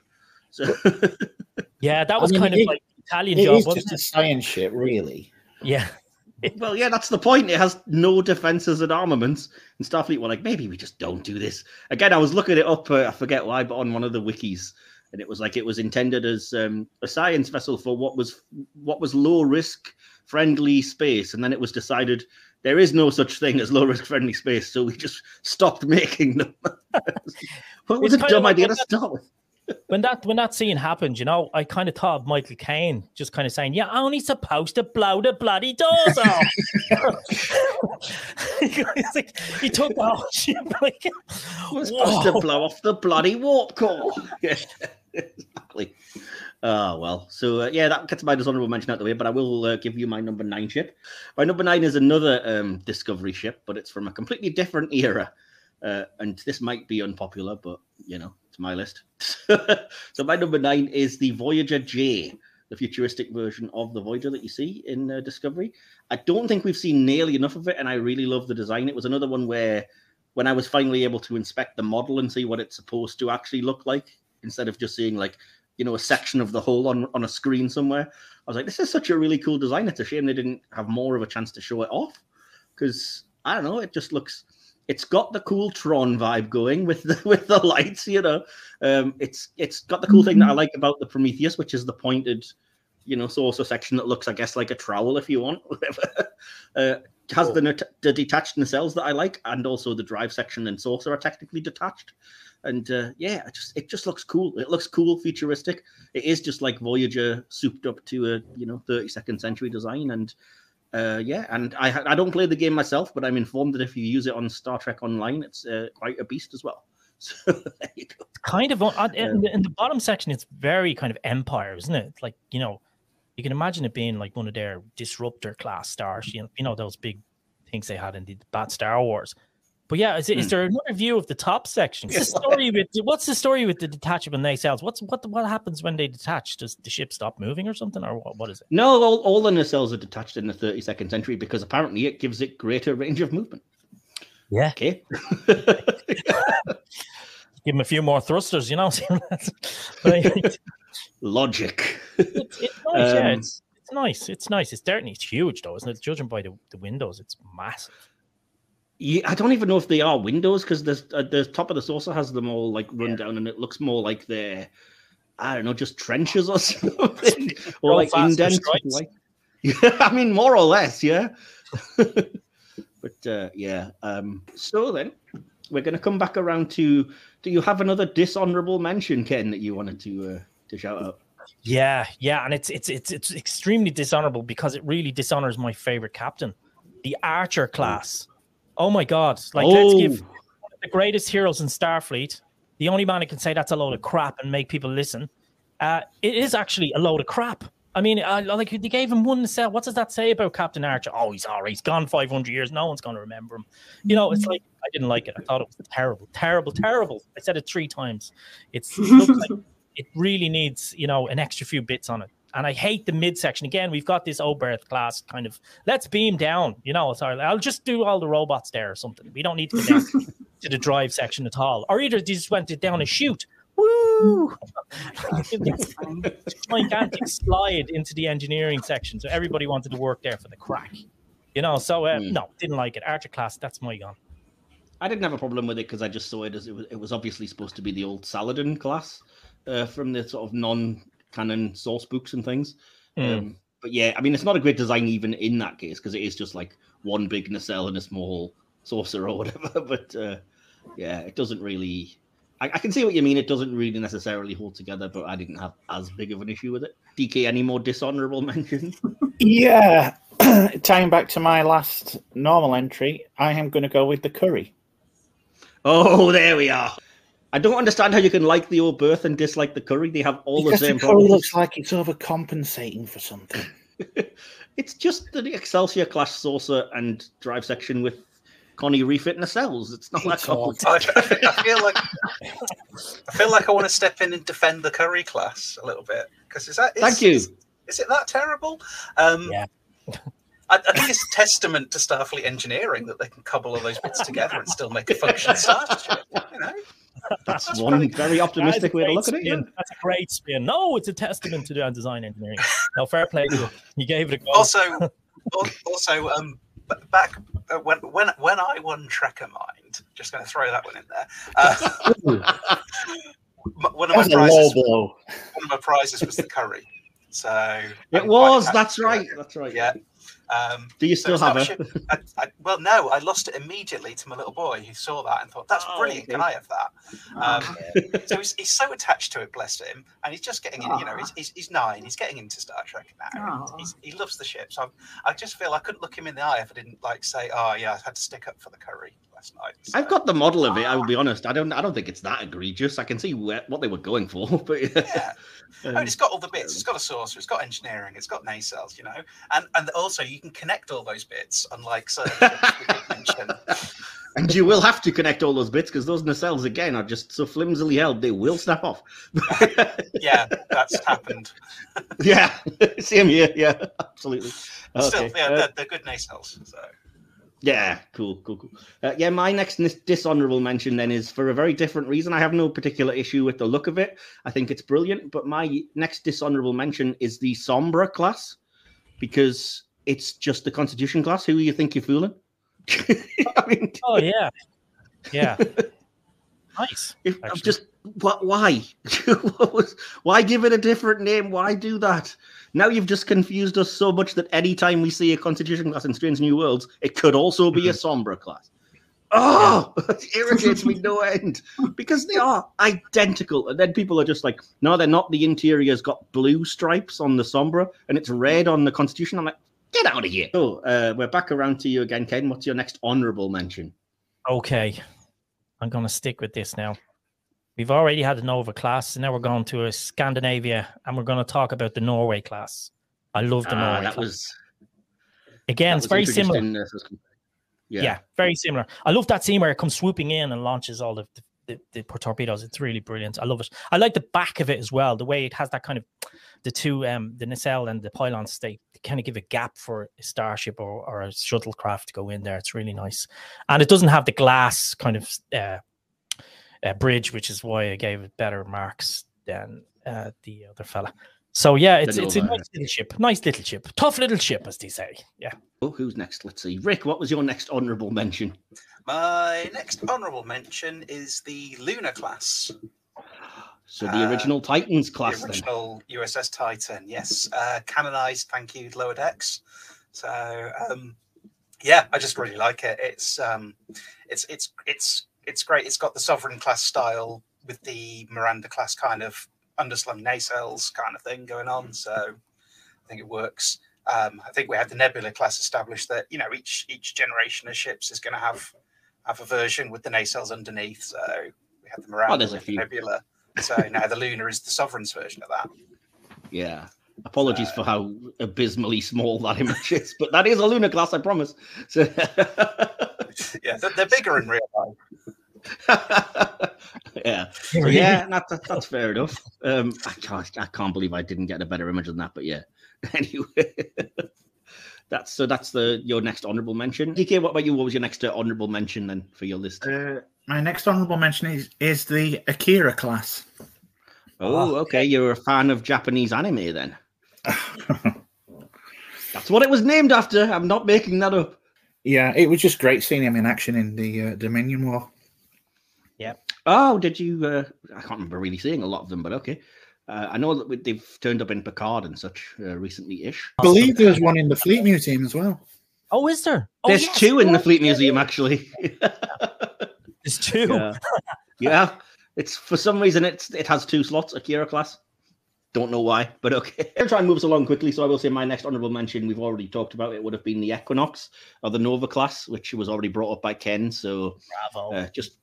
So Yeah, that was mean, kind of like Italian It job, is wasn't just a science ship, really. Yeah, well, yeah, that's the point. It has no defenses and armaments. And Starfleet were like, maybe we just don't do this. Again, I was looking it up. Uh, I forget why, but on one of the wikis, and it was like it was intended as um, a science vessel for what was what was low risk friendly space, and then it was decided there is no such thing as low risk friendly space, so we just stopped making them. what was It's a dumb like idea to start with? when that when that scene happened, you know, I kind of thought of Michael Caine just kind of saying, "You're only supposed to blow the bloody doors off." Like, he took oh, the whole ship like, supposed to blow off the bloody warp core. exactly. Oh well, so uh, yeah, that gets my dishonorable mention out the way. But I will uh, give you my number nine ship. My number nine is another um, Discovery ship, but it's from a completely different era. Uh, and this might be unpopular, but you know, it's my list. so my number nine is the Voyager J, the futuristic version of the Voyager that you see in uh, Discovery. I don't think we've seen nearly enough of it, and I really love the design. It was another one where when I was finally able to inspect the model and see what it's supposed to actually look like, instead of just seeing like you know a section of the hull on on a screen somewhere, I was like, this is such a really cool design. It's a shame they didn't have more of a chance to show it off because I don't know, it just looks. It's got the cool Tron vibe going with the with the lights, you know. Um, it's it's got the cool thing that I like about the Prometheus, which is the pointed, you know, saucer section that looks, I guess, like a trowel if you want, whatever. Uh, has the, nat- the detached nacelles that I like, and also the drive section and saucer are technically detached. And uh, yeah, it just it just looks cool. It looks cool, futuristic. It is just like Voyager souped up to a you know 32nd century design. And uh, yeah, and I I don't play the game myself, but I'm informed that if you use it on Star Trek Online, it's uh, quite a beast as well. So there you go. kind of on, in, the, in the bottom section. It's very kind of Empire, isn't it? Like you know, you can imagine it being like one of their disruptor class stars. You know, you know those big things they had in the bad Star Wars. But yeah, is, is Hmm. there another view of the top section? What's the story with what's the story with the detachable nacelles? What's what what happens when they detach? Does the ship stop moving or something, or what, what is it? No, all, all the nacelles are detached in the 32nd century because apparently it gives it greater range of movement. Yeah, Okay. give them a few more thrusters, you know. But it's, Logic. it's nice, yeah. Um, It's it's nice. It's nice. It's certainly it's huge though, isn't it? Judging by the, the windows, it's massive. Yeah, I don't even know if they are windows because the uh, the top of the saucer has them all like run down, and it looks more like they're I don't know, just trenches or something, or like indents. Like, yeah, I mean, more or less, yeah. but uh, yeah, um, so then we're going to come back around to. Do you have another dishonorable mention, Ken, that you wanted to uh, to shout out? Yeah, yeah, and it's it's it's it's extremely dishonorable because it really dishonors my favorite captain. the Archer class. Oh my god! Like, let's give Oh. the greatest heroes in Starfleet. The only man who can say that's a load of crap and make people listen. Uh, it is actually a load of crap. I mean, I, like they gave him one cell. What does that say about Captain Archer? Oh, he's all right. He's gone 500 years. No one's going to remember him. You know, it's like I didn't like it. I thought it was terrible, terrible, terrible. I said it three times. It's it looks like it really needs, you know, an extra few bits on it. And I hate the midsection. Again, we've got this Oberth class kind of let's beam down. You know, sorry, I'll just do all the robots there or something. We don't need to go down to the drive section at all. Or either they just went it down a chute. Woo! Gigantic slide into the engineering section. So everybody wanted to work there for the crack. You know, so uh, Hmm. no, didn't like it. Archer class, that's my gun. I didn't have a problem with it because I just saw it as it was, it was obviously supposed to be the old Saladin class uh, from the sort of non-canon source books and things. Mm. Um, but yeah, I mean, it's not a great design even in that case because it is just like one big nacelle and a small saucer or whatever. But uh, yeah, it doesn't really. I, I can see what you mean. It doesn't really necessarily hold together, but I didn't have as big of an issue with it. DK, any more dishonorable mentions? Yeah, tying back to my last normal entry, I am going to go with the curry. Oh, there we are. I don't understand how you can like the Oberth and dislike the curry. They have all because the same the curry problems. looks like it's overcompensating for something. it's just the Excelsior class saucer and drive section with Connie refit nacelles. It's not that It's all- complicated. I, I feel like I feel like I want to step in and defend the curry class a little bit because is that is, Thank you. Is, is it that terrible? Um, Yeah. I, I think it's a testament to Starfleet engineering that they can cobble all those bits together and still make a functional starship. You know, That's one very optimistic way to great look at it. yeah. That's a great spin. No, it's a testament to the design engineering. Now, fair play. to you. You gave it a go. also, also, um, back uh, when when when I won Trekker Mind, just going to throw that one in there. Uh, one of my That's a low prizes, blow. one of my prizes was the curry. So I'm It was. That's right. That's right. Yeah. Um, Do you still it's have it? a I, I, well, no, I lost it immediately to my little boy who saw that and thought, "That's Oh, brilliant. Can okay. I have that?" Um, so he's, he's so attached to it, bless him, and he's just getting in. You know, he's, he's, he's nine. He's getting into Star Trek now. He's, he loves the ship. So I, I just feel I couldn't look him in the eye if I didn't like say, "Oh yeah, I had to stick up for the curry last night." So, I've got the model of it. I will be honest. I don't. I don't think it's that egregious. I can see where, what they were going for, but yeah. Yeah, I Um, mean, it's got all the bits. It's got a saucer. It's got engineering. It's got nacelles. You know, and and also you can connect all those bits. Unlike certain ships we did mention. and you will have to connect all those bits because those nacelles again are just so flimsily held they will snap off. Yeah, that's happened. yeah, same here. Yeah, absolutely. Still, Okay. yeah, uh, they're, they're good nacelles. So. Yeah, cool, cool, cool. Uh, yeah, my next dishonorable mention then is for a very different reason. I have no particular issue with the look of it. I think it's brilliant. But my next dishonorable mention is the Sombra class because it's just the Constitution class. Who you think you're fooling? I mean, Oh yeah, yeah. nice. if, I'm just what? Why? What was- why give it a different name? Why do that? Now you've just confused us so much that anytime we see a Constitution class in Strange New Worlds, it could also be a Sombra class. Oh, it irritates me no end because they are identical. And then people are just like, no, they're not. The interior's got blue stripes on the Sombra and it's red on the Constitution. I'm like, get out of here. So uh, we're back around to you again, Ken. What's your next honorable mention? Okay, I'm going to stick with this now. We've already had the Nova class, and now we're going to a Scandinavia, and we're going to talk about the Norway class. I love the Ah, Norway that class. was Again, that it's was very similar. in, uh, Sussex. yeah. very similar. I love that scene where it comes swooping in and launches all the the, the, the torpedoes. It's really brilliant. I love it. I like the back of it as well. The way it has that kind of the two um the nacelle and the pylons they, they kind of give a gap for a starship or, or a shuttlecraft to go in there. It's really nice, and it doesn't have the glass kind of uh, uh bridge, which is why I gave it better marks than uh, the other fella. So yeah, it's it's a Nova, nice little ship, nice little ship, tough little ship, as they say. Yeah. Oh, who's next? Let's see. Rick, what was your next honourable mention? My next honourable mention is the Luna class, So the Uh, original Titans class. the Then. original USS Titan. Yes, uh, canonized. Thank you, lower decks. So um, yeah, I just really like it. It's um, it's it's it's it's great. It's got the Sovereign class style with the Miranda class kind of underslung nacelles kind of thing going on. So I think it works. Um, I think we had the Nebula class established that you know each each generation of ships is going to have have a version with the nacelles underneath. So we had the Miranda, there's a few. Nebula. So now the Luna is the Sovereign's version of that. Yeah. Apologies for how abysmally small that image is, but that is a Luna class, I promise. So, Yeah, they're, they're bigger in real life. yeah. So yeah, that, that- that's fair enough. Um, I can't, I can't believe I didn't get a better image than that, but yeah. Anyway, that's so that's the your next honorable mention. DK, what about you? What was your next uh, honorable mention then for your list? Uh, my next honorable mention is is the Akira class. Oh, okay. You're a fan of Japanese anime then. That's what it was named after. I'm not making that up. yeah, it was just great seeing him in action in the uh, Dominion War. Yeah. Oh, did you? Uh, I can't remember really seeing a lot of them, but okay. Uh, I know that they've turned up in Picard and such uh, recently-ish. I believe there's one in the Fleet Museum as well. Oh, is there? Oh, There's yes, two in the Fleet. Museum, actually. There's two. yeah. yeah, it's for some reason it's it has two slots, Akira class. Don't know why, but okay. I'll try and move us along quickly. So I will say my next honorable mention we've already talked about. It would have been the Equinox or the Nova class, which was already brought up by Ken. So Bravo. uh, just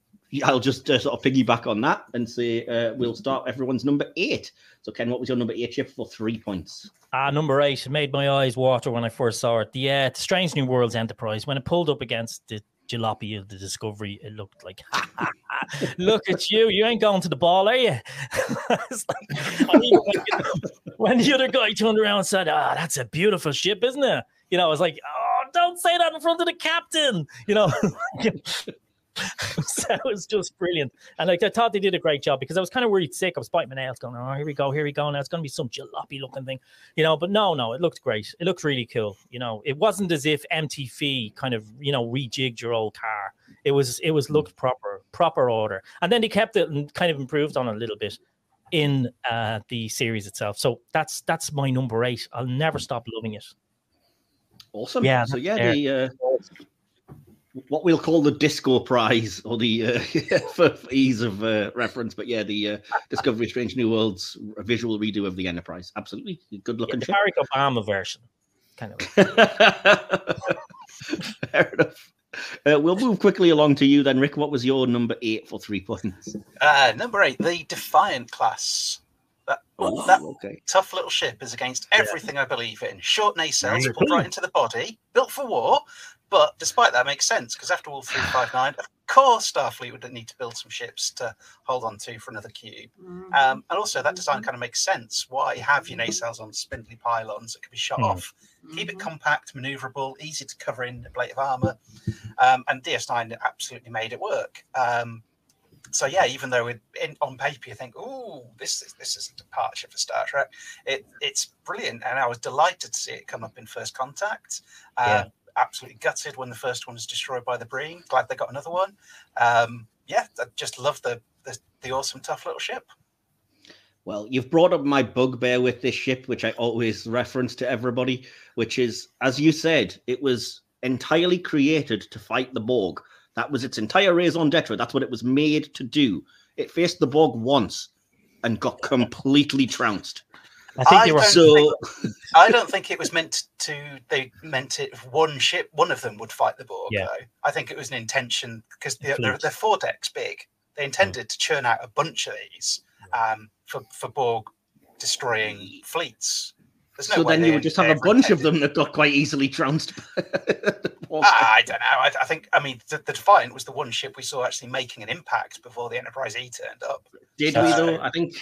I'll just uh, sort of piggyback on that and say uh, we'll start everyone's number eight. So Ken, what was your number eight chip for three points? Ah, number eight made my eyes water when I first saw it. The, uh, the Strange New Worlds Enterprise, when it pulled up against the jalopy of the Discovery, it looked like, look at you. You ain't going to the ball, are you? It's like- I mean, when, the other guy turned around and said, ah, that's a beautiful ship, isn't it? You know, I was like, oh, don't say that in front of the captain. You know, so it was just brilliant. And like I thought they did a great job because I was kind of worried sick. I was biting my nails, going, "Oh, here we go, here we go." Now it's going to be some jalopy looking thing, you know. But no, no, it looked great. It looked really cool. You know, it wasn't as if MTV kind of you know rejigged your old car. It was it was looked proper, proper order. And then they kept it and kind of improved on it a little bit in uh, the series itself. So that's that's my number eight. I'll never stop loving it. Awesome. Yeah, So yeah, fair. the uh, what we'll call the Disco Prize or the uh, for, for ease of uh, reference, but yeah, the uh, Discovery of Strange New Worlds a visual redo of the Enterprise. Absolutely, good Yeah, looking the ship. Barack Obama version, kind of. Fair enough. Uh, we'll move quickly along to you then, Rick. What was your number eight for three points? Uh, number eight, the Defiant class. That, Oh, that okay. tough little ship is against everything I believe in. Short nacelles Very pulled cool. right into the body, built for war. But despite that, makes sense because after all 359, of course, Starfleet would need to build some ships to hold on to for another cube. Mhm. Um, and also, that design kind of makes sense. Why have your nacelles on spindly pylons that can be shot Hmm. off? Keep it Mhm. compact, maneuverable, easy to cover in a plate of armor. Um, and DS9 absolutely made it work. Um, so yeah, even though it, in, on paper you think, "Oh, this is this is a departure for Star Trek," it it's brilliant, and I was delighted to see it come up in First Contact. Uh, Yeah. Absolutely gutted when the first one was destroyed by the Breen. Glad they got another one. Um, yeah, I just love the, the the awesome tough little ship. Well, you've brought up my bugbear with this ship, which I always reference to everybody, which is, as you said, it was entirely created to fight the Borg. That was its entire raison d'etre. That's what it was made to do. It faced the Borg once and got completely trounced. I think I they were don't So, I don't think it was meant to. They meant it. One ship, one of them would fight the Borg. Yeah. Though. I think it was an intention because they're, they're, they're four decks big. They intended to churn out a bunch of these um, for for Borg destroying fleets. There's no so then you would just have a bunch of them that got quite easily trounced. by. Ah, I don't know. I, I think. I mean, the, the Defiant was the one ship we saw actually making an impact before the Enterprise E turned up. Did So- we though? I think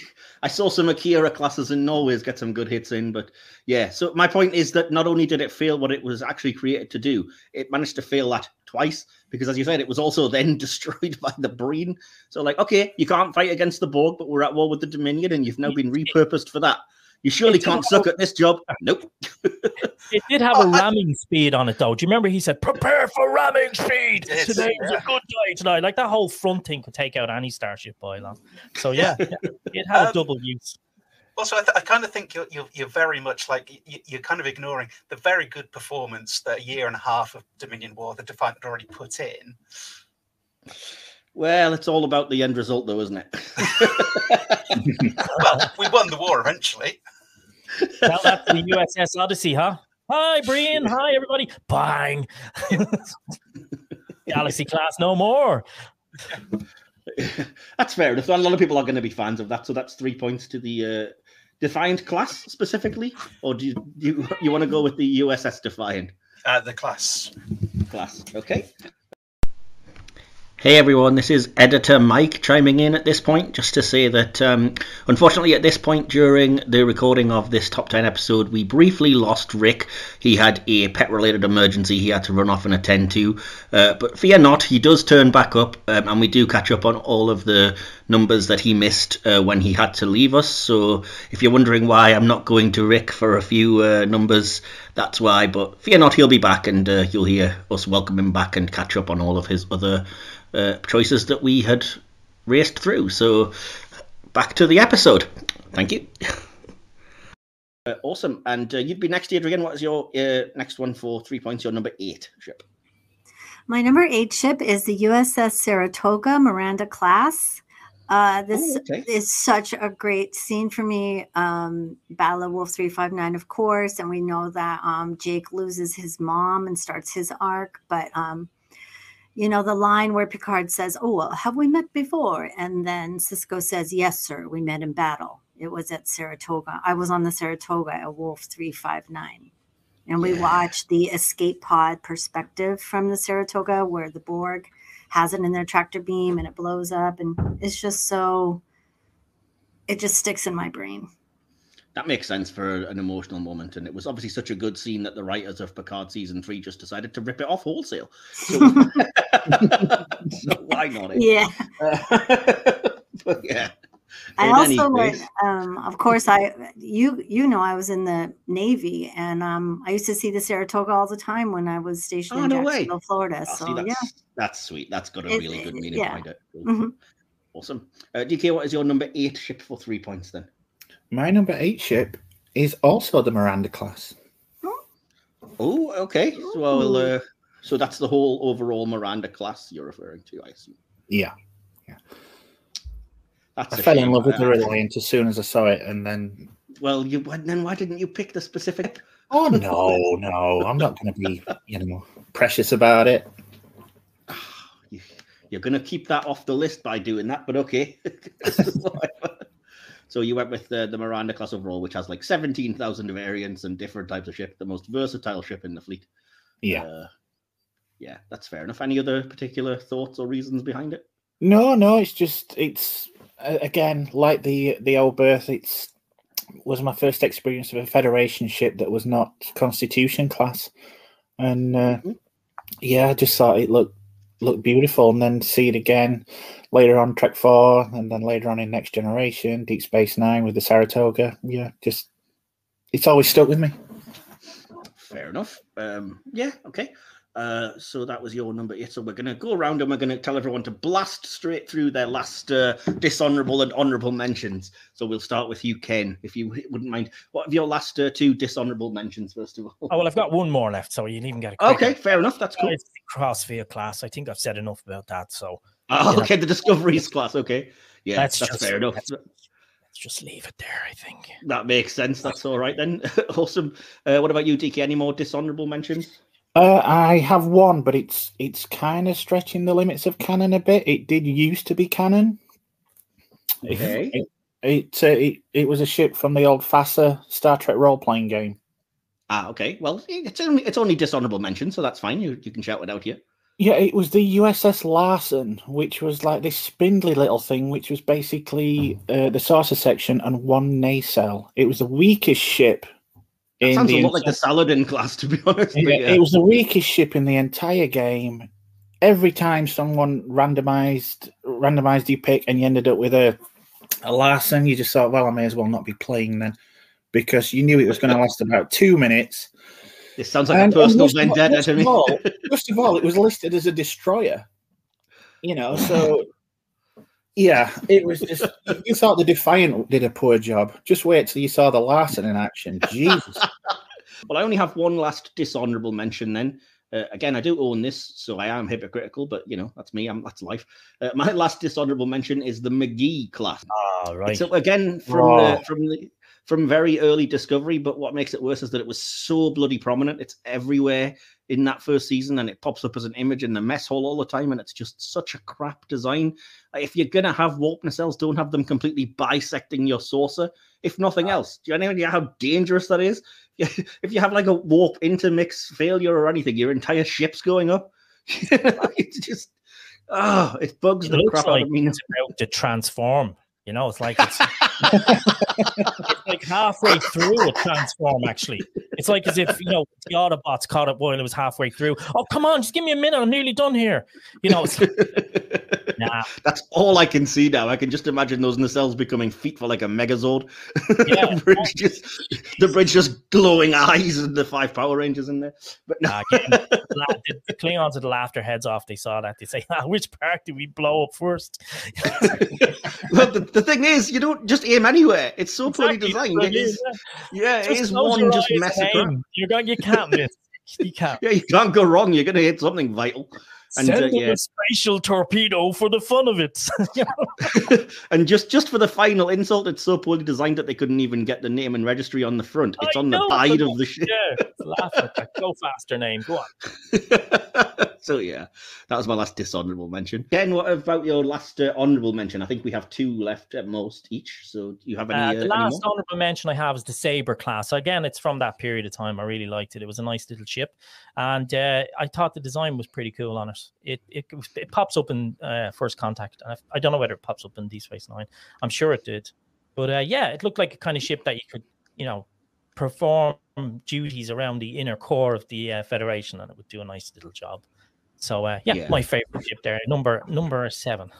I saw some Akira classes in Norway's get some good hits in, but yeah. So my point is that not only did it fail what it was actually created to do, it managed to fail that twice because, as you said, it was also then destroyed by the Breen. So, like, okay, you can't fight against the Borg, but we're at war with the Dominion, and you've now been repurposed for that. You surely can't also- suck at this job. Nope. It did have a ramming speed on it, though. Do you remember he said, "Prepare for ramming speed"? Yes, Today's yeah. a good day tonight. Like that whole front thing could take out any starship pylon. So yeah, yeah, it had a Um, double use. Also, I, th- I kind of think you're, you're you're very much like you're kind of ignoring the very good performance that a year and a half of Dominion War the Defiant had already put in. Well, it's all about the end result, though, isn't it? Well, we won the war eventually. Well, that's the USS Odyssey, huh? Hi, Brian. Hi, everybody. Bang. Galaxy class no more. that's fair enough. A lot of people are going to be fans of that, so that's three points to the uh, Defiant class specifically, or do you do you, you want to go with the USS Defiant Uh, the class. class? Okay. Hey everyone, this is editor Mike chiming in at this point just to say that um, unfortunately, at this point during the recording of this top 10 episode, we briefly lost Rick. He had a pet related emergency he had to run off and attend to. Uh, but fear not, he does turn back up um, and we do catch up on all of the numbers that he missed uh, when he had to leave us. So if you're wondering why I'm not going to Rick for a few uh, numbers, that's why. But fear not, he'll be back and uh, you'll hear us welcome him back and catch up on all of his other uh, choices that we had raced through. So back to the episode. Thank you. Uh, awesome. And uh, you'd be next, Adrienne. What is your uh, next one for three points? Your number eight ship. My number eight ship is the USS Saratoga Miranda class. Uh, this Oh, okay. is such a great scene for me. Um, Battle of Wolf 359, of course, and we know that um, Jake loses his mom and starts his arc. But, um, you know, the line where Picard says, Oh, well, have we met before? And then Sisko says, Yes, sir, we met in battle. It was at Saratoga. I was on the Saratoga at Wolf 359 and we Yeah. watched the escape pod perspective from the Saratoga where the Borg has it in their tractor beam and it blows up and it's just so it just sticks in my brain. That makes sense for an emotional moment, and it was obviously such a good scene that the writers of Picard season three just decided to rip it off wholesale. So, so why not? eh? Yeah. but yeah. I also learned, um, of course, I you you know I was in the Navy and um, I used to see the Saratoga all the time when I was stationed Oh, in no way. Jacksonville, Florida. Oh, So see, that's, yeah, that's sweet. That's got a It- really good it- meaning yeah. behind it. Cool. Mhm. Awesome. Uh, DK, what is your number eight ship for three points then? My number eight ship is also the Miranda class. Oh, okay. So, well, uh, so that's the whole overall Miranda class you're referring to, I assume. Yeah, yeah. That's I fell in love with the Reliant as soon as I saw it, and then Well, you then why didn't you pick the specific? oh no, no, I'm not going to be you know precious about it. You, you're going to keep that off the list by doing that, but okay. so you went with the, the Miranda class overall, which has like 17,000 variants and different types of ship, the most versatile ship in the fleet. Yeah. Uh, yeah, that's fair enough. Any other particular thoughts or reasons behind it? No, no, it's just it's again like the the Oberth. It's was my first experience of a Federation ship that was not Constitution class, and uh, Mhm. yeah, I just thought it looked looked beautiful, and then see it again later on Trek Four, and then later on in Next Generation, Deep Space Nine with the Saratoga. Yeah, just it's always stuck with me. Fair enough. Um, yeah, okay. Uh, so that was your number eight. So we're going to go around and we're going to tell everyone to blast straight through their last uh, dishonorable and honorable mentions. So we'll start with you, Ken, if you wouldn't mind. What have your last uh, two dishonorable mentions, first of all? Oh well, I've got one more left, so you can even get a quick okay, fair enough. That's cool. It's Crossfield class. I think I've said enough about that, so Oh, you know. okay, the Discoveries class. Okay. Yeah, That's that's, just- fair enough. that's- let's just leave it there. I think. That makes sense. That's all right then. awesome. Uh, what about you, DK? Any more dishonorable mentions? Uh, I have one, but it's it's kind of stretching the limits of canon a bit. It did used to be canon. Okay. It it, uh, it it was a ship from the old FASA Star Trek role playing game. Ah, okay. Well, it's only it's only dishonorable mention, so that's fine. You you can shout it out here. Yeah, it was the USS Larson, which was like this spindly little thing, which was basically uh, the saucer section and one nacelle. It was the weakest ship. That sounds a lot like the Saladin class, to be honest. but Yeah. It was the weakest ship in the entire game. Every time someone randomized randomized you pick and you ended up with a a Larson, you just thought, well, I may as well not be playing then, because you knew it was going to last about two minutes. This sounds like And- a personal vendetta to me. all- First of all, it was listed as a destroyer. You know, so yeah, it was just you thought the Defiant did a poor job. Just wait till you saw the Larson in action. Jesus. well, I only have one last dishonorable mention then. Uh, again, I do own this, so I am hypocritical, but you know that's me. I'm that's life. Uh, my last dishonorable mention is the Magee class. All right. So again, from Oh. the from the from very early discovery. But what makes it worse is that it was so bloody prominent. It's everywhere in that first season, and it pops up as an image in the mess hall all the time. And it's just such a crap design. If you're gonna have warp nacelles, don't have them completely bisecting your saucer. If nothing else, do you know how dangerous that is? If you have like a warp intermix failure or anything, your entire ship's going up. it's just oh, it bugs It the crap like out of me. it's about to transform. You know, it's like it's, it's like halfway through a transform. Actually, it's like as if you know the Autobots caught it while it was halfway through. Oh, come on, just give me a minute. I'm nearly done here. You know, it's, nah, That's all I can see now. I can just imagine those nacelles becoming feet for like a Megazord. Yeah. the bridge just the bridge just glowing eyes and the five Power Rangers in there. But no, nah, again, the, Klingons would laugh their heads off. They saw that. They say, ah, "Which part do we blow up first? but the, the thing is, you don't just aim anywhere. It's so poorly designed. It is, yeah. it Just is one just eyes mess and around. aim. You're going. You can't miss. You can't. Yeah, you can't go wrong. You're going to hit something vital. And, Send uh, yeah. a spatial torpedo for the fun of it. And just just for the final insult, it's so poorly designed that they couldn't even get the name and registry on the front. It's I on the side of the ship. yeah, laugh at that. Go faster, name. Go on. so yeah, that was my last dishonorable mention. Ken, what about your last uh, honorable mention? I think we have two left at most each. So do you have any? Uh, Uh, the any last more? honorable mention I have is the Saber class. Again, it's from that period of time. I really liked it. It was a nice little ship, and uh, I thought the design was pretty cool on it. It it, it pops up in uh, First Contact. and I, I don't know whether it pops up in Deep Space Nine. I'm sure it did, but uh, yeah, it looked like a kind of ship that you could, you know, perform duties around the inner core of the uh, Federation, and it would do a nice little job. So uh, yeah, Yeah. my favorite ship there, number number seven.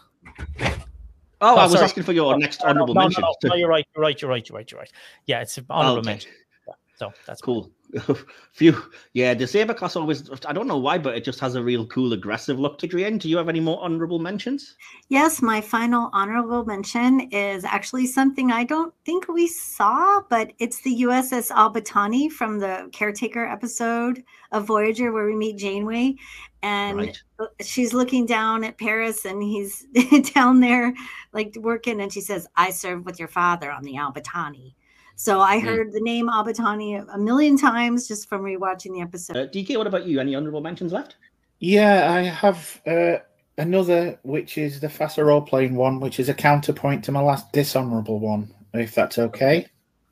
Oh, I was sorry. asking for your next No, no, honorable no, no, mention. no, no, you're right. You're right. You're right. You're right. You're right. Yeah, it's an honorable Okay. mention. Yeah, so that's Cool. Phew. Yeah, the saber class always. I don't know why, but it just has a real cool, aggressive look. to Adrienne, do you have any more honorable mentions? Yes, my final honorable mention is actually something I don't think we saw, but it's the USS Al-Batani from the Caretaker episode of Voyager where we meet Janeway. And Right. she's looking down at Paris and he's down there like working. And she says, I served with your father on the Al-Batani. So I Hmm. heard the name Al-Batani a million times just from rewatching the episode. Uh, DK, what about you? Any honorable mentions left? Yeah, I have uh, another, which is the FASA role playing one, which is a counterpoint to my last dishonorable one, if that's okay.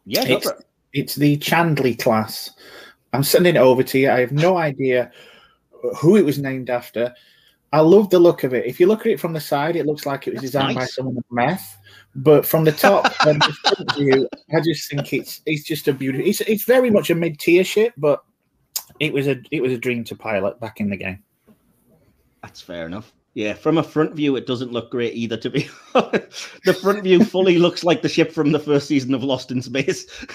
Yeah, It's, for it. it's the Chandley class. I'm sending it over to you. I have no idea who it was named after. I love the look of it. If you look at it from the side, it looks like it was That's designed by someone with meth. But from the top and the front view, I just think it's it's just a beautiful. It's it's very much a mid tier ship, but it was a it was a dream to pilot back in the game. That's fair enough. Yeah, from a front view, it doesn't look great either. To be honest. the front view fully looks like the ship from the first season of Lost in Space.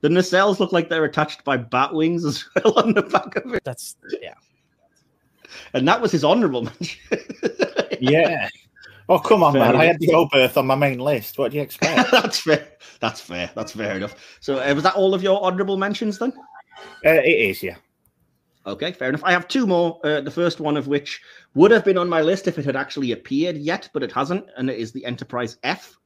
the nacelles look like they're attached by bat wings as well on the back of it, that's yeah. And that was his honourable mention. Yeah. Oh come on, Fair man! I enough. had the Oberth on my main list. What do you expect? that's fair. That's fair. That's fair enough. So, uh, was that all of your honourable mentions then? uh, it is, yeah. Okay, fair enough. I have two more. Uh, the first one of which would have been on my list if it had actually appeared yet, but it hasn't, and it is the Enterprise F.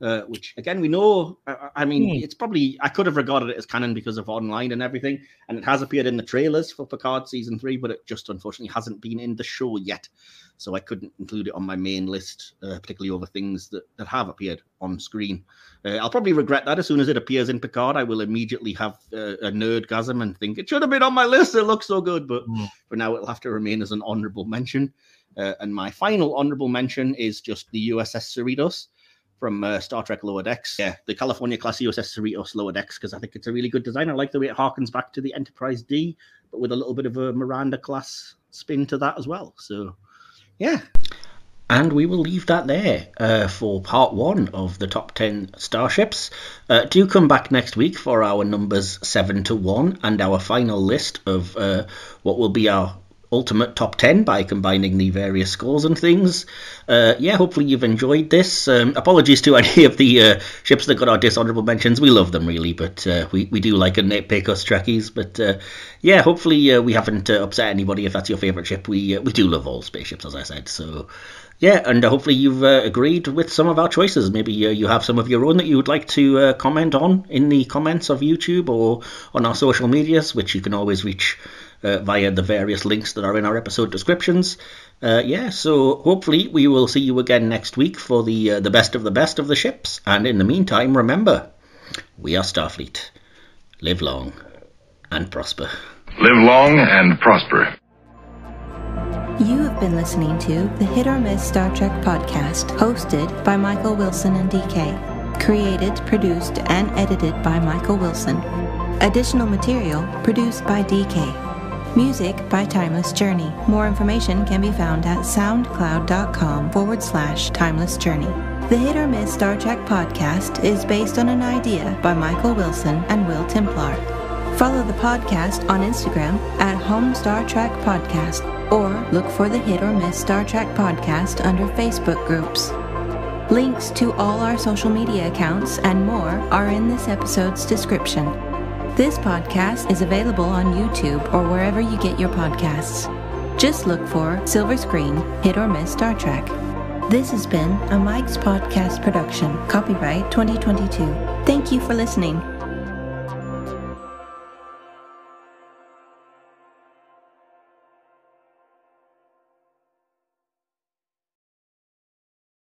Uh, which again we know. I, I mean, Hmm. it's probably I could have regarded it as canon because of online and everything, and it has appeared in the trailers for Picard season three, but it just unfortunately hasn't been in the show yet, so I couldn't include it on my main list, uh, particularly over things that, that have appeared on screen. Uh, I'll probably regret that as soon as it appears in Picard. I will immediately have uh, a nerdgasm and think it should have been on my list. It looks so good, but Hmm. for now it'll have to remain as an honourable mention. Uh, and my final honourable mention is just the USS Cerritos from uh, Star Trek Lower Decks. Yeah, the California class USS Cerritos Lower Decks because I think it's a really good design. I like the way it harkens back to the Enterprise D, but with a little bit of a Miranda class spin to that as well. So, yeah. And we will leave that there uh, for part one of the top 10 starships. Uh, do come back next week for our numbers 7 to 1 and our final list of uh, what will be our ultimate top 10 by combining the various scores and things. Uh, yeah, hopefully you've enjoyed this. Um, apologies to any of the uh, ships that got our dishonorable mentions. We love them really, but uh, we, we do like a nitpick us Trekkies. But uh, yeah, hopefully uh, we haven't uh, upset anybody if that's your favorite ship. We we do love all spaceships, as I said. So yeah, and hopefully you've agreed with some of our choices. Maybe you have some of your own that you would like to comment on in the comments of YouTube or on our social medias, which you can always reach uh, via the various links that are in our episode descriptions. Uh, yeah, so hopefully we will see you again next week for the uh, the best of the best of the ships. And in the meantime, remember, we are Starfleet. Live long and prosper. Live long and prosper. You have been listening to the Hit or Miss Star Trek podcast, hosted by Michael Wilson and DK. Created, produced, and edited by Michael Wilson. Additional material produced by DK. Music by Timeless Journey. More information can be found at soundcloud.com forward slash timeless journey. The Hit or Miss Star Trek podcast is based on an idea by Michael Wilson and Will Templar. Follow the podcast on Instagram at Home Star Trek Podcast or look for the Hit or Miss Star Trek podcast under Facebook groups. Links to all our social media accounts and more are in this episode's description. This podcast is available on YouTube or wherever you get your podcasts. Just look for Silver Screen Hit or Miss Star Trek. This has been a Mike's Podcast production, copyright 2022. Thank you for listening.